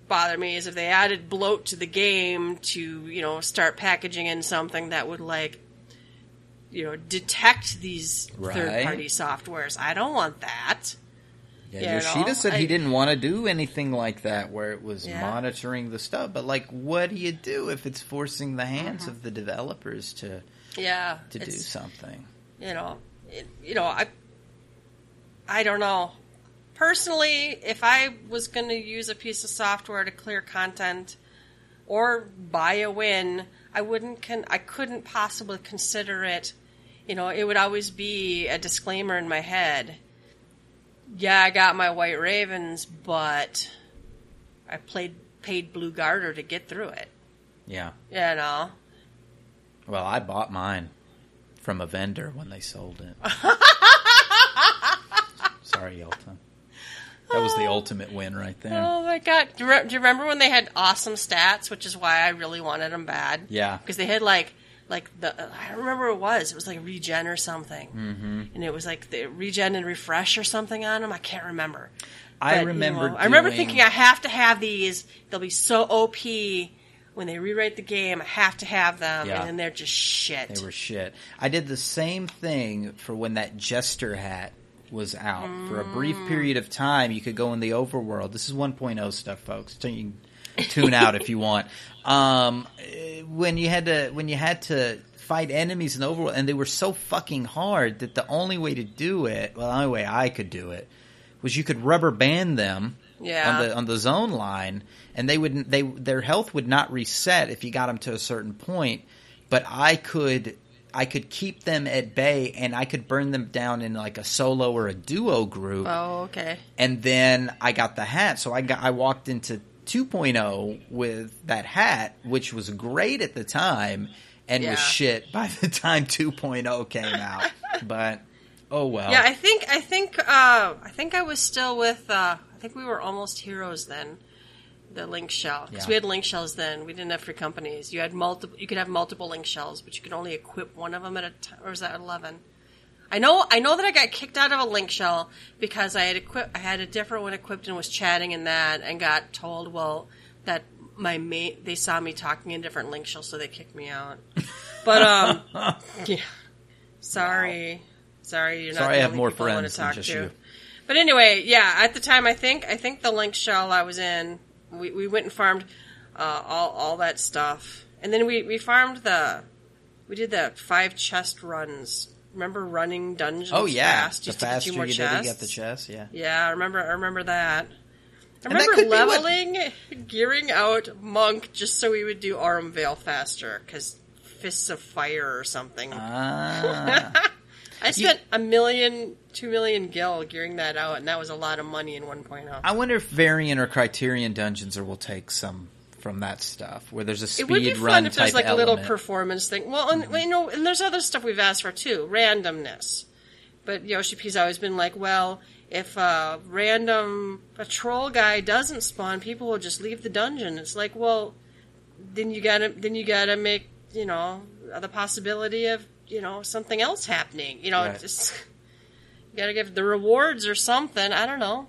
bother me is if they added bloat to the game to, you know, start packaging in something that would, like, you know, detect these Right. third party softwares. I don't want that. Yeah, Yoshida said I- he didn't want to do anything like that where it was Yeah. monitoring the stuff. But like, what do you do if it's forcing the hands Mm-hmm. of the developers to Yeah. to do something? you know, it, you know, I, I don't know. Personally, if I was going to use a piece of software to clear content or buy a win, I wouldn't. Con- I couldn't possibly consider it. You know, it would always be a disclaimer in my head. Yeah, I got my White Ravens, but I played paid Blue Garter to get through it. Yeah. You know. Well, I bought mine from a vendor when they sold it. <laughs> Sorry, Yelta. That was the ultimate win right there. Oh my god! Do you, re- do you remember when they had awesome stats, which is why I really wanted them bad? Yeah. because they had like like the I don't remember what it was. It was like regen or something, mm-hmm. and it was like the regen and refresh or something on them. I can't remember. I But, you remember. know, I remember thinking I have to have these. They'll be so OP when they rewrite the game. I have to have them, Yeah. and then they're just shit. They were shit. I did the same thing for when that Jester hat was out. For a brief Mm. period of time, you could go in the overworld. This is 1.0 stuff, folks. So you can tune out if you want. Um, when you had to, when you had to fight enemies in the overworld, and they were so fucking hard that the only way to do it, well, the only way I could do it, was you could rubber band them Yeah. on the on the zone line, and they would they their health would not reset if you got them to a certain point. But I could I could keep them at bay, and I could burn them down in like a solo or a duo group, oh, okay. and then I got the hat. So I got I walked into 2.0 with that hat, which was great at the time, and Yeah. was shit by the time 2.0 came out. but oh well. Yeah, I think I think uh, I think I was still with. Uh, I think we were almost heroes then. The link shell because Yeah. we had link shells then. We didn't have free companies. You had multiple. You could have multiple link shells, but you could only equip one of them at a time. Or was that eleven? I know. I know that I got kicked out of a link shell because I had equip. I had a different one equipped and was chatting in that, and got told, well, that my mate. They saw me talking in different link shells, so they kicked me out. But um, <laughs> yeah. Sorry, sorry, you're not. Sorry, I have more people I friends than just to. you. But anyway, yeah, at the time, I think I think the link shell I was in, we, we went and farmed uh, all all that stuff, and then we we farmed the we did the five chest runs. Remember running dungeons? Oh yeah, fast, the just to get faster you you did chests? get the chest, yeah. Yeah, I remember. I remember that. I And that remember what- leveling, gearing out monk just so we would do Aurum Vale faster because fists of fire or something. Ah. <laughs> I spent a million, two million gil gearing that out, and that was a lot of money in oh. 1.0. I wonder if Variant or Criterion Dungeons or will take some from that stuff, where there's a speed It would be run fun if there's like a little performance thing. Well, and, you know, and there's other stuff we've asked for too, randomness. But Yoshi P's always been like, well, if a random patrol guy doesn't spawn, people will just leave the dungeon. It's like, well, then you gotta, then you gotta make, you know, the possibility of, you know, something else happening. You know, Right. just you gotta give the rewards or something. I don't know.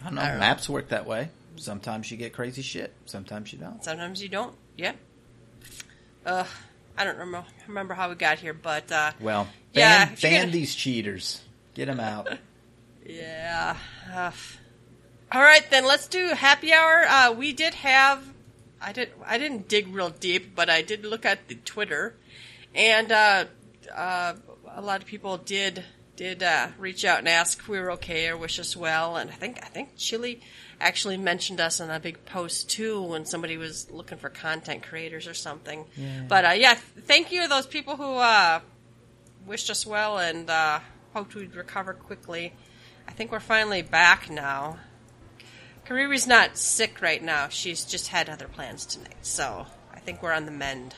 I don't know. I don't know. Maps work that way. Sometimes you get crazy shit. Sometimes you don't. Sometimes you don't. Yeah. Ugh. I don't remember remember how we got here, but uh, Well, Yeah, ban, you're ban gonna- these cheaters. Get them out. <laughs> Yeah. Ugh. All right, then let's do happy hour. Uh, we did have. I didn't. I didn't dig real deep, but I did look at the Twitter, and uh, uh, a lot of people did did uh, reach out and ask if we were okay or wish us well. And I think I think Chili actually mentioned us in a big post too when somebody was looking for content creators or something. But uh, yeah, thank you to those people who uh, wished us well and uh, hoped we'd recover quickly. I think we're finally back now. Kariri's not sick right now. She's just had other plans tonight, so I think we're on the mend.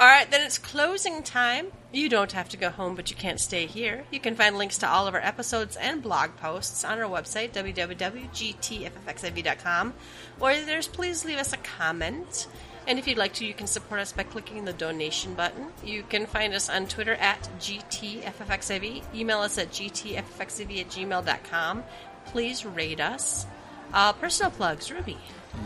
All right, then it's closing time. You don't have to go home, but you can't stay here. You can find links to all of our episodes and blog posts on our website, www.gtffxiv.com, or there's please leave us a comment. And if you'd like to, you can support us by clicking the donation button. You can find us on Twitter at GTFFXIV. Email us at GTFFXIV at gmail.com. Please rate us. Uh, personal plugs, Ruby.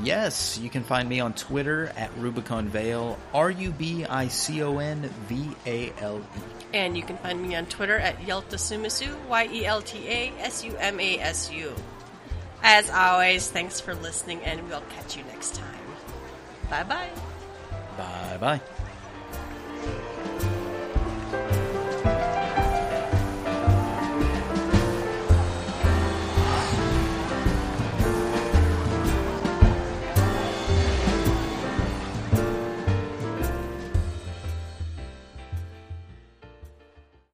Yes, you can find me on Twitter at Rubicon Vale. R U B I C O N V A L E. And you can find me on Twitter at Yelta Sumasu, Y E L T A S U M A S U. As always, thanks for listening, and we'll catch you next time. Bye bye. Bye bye.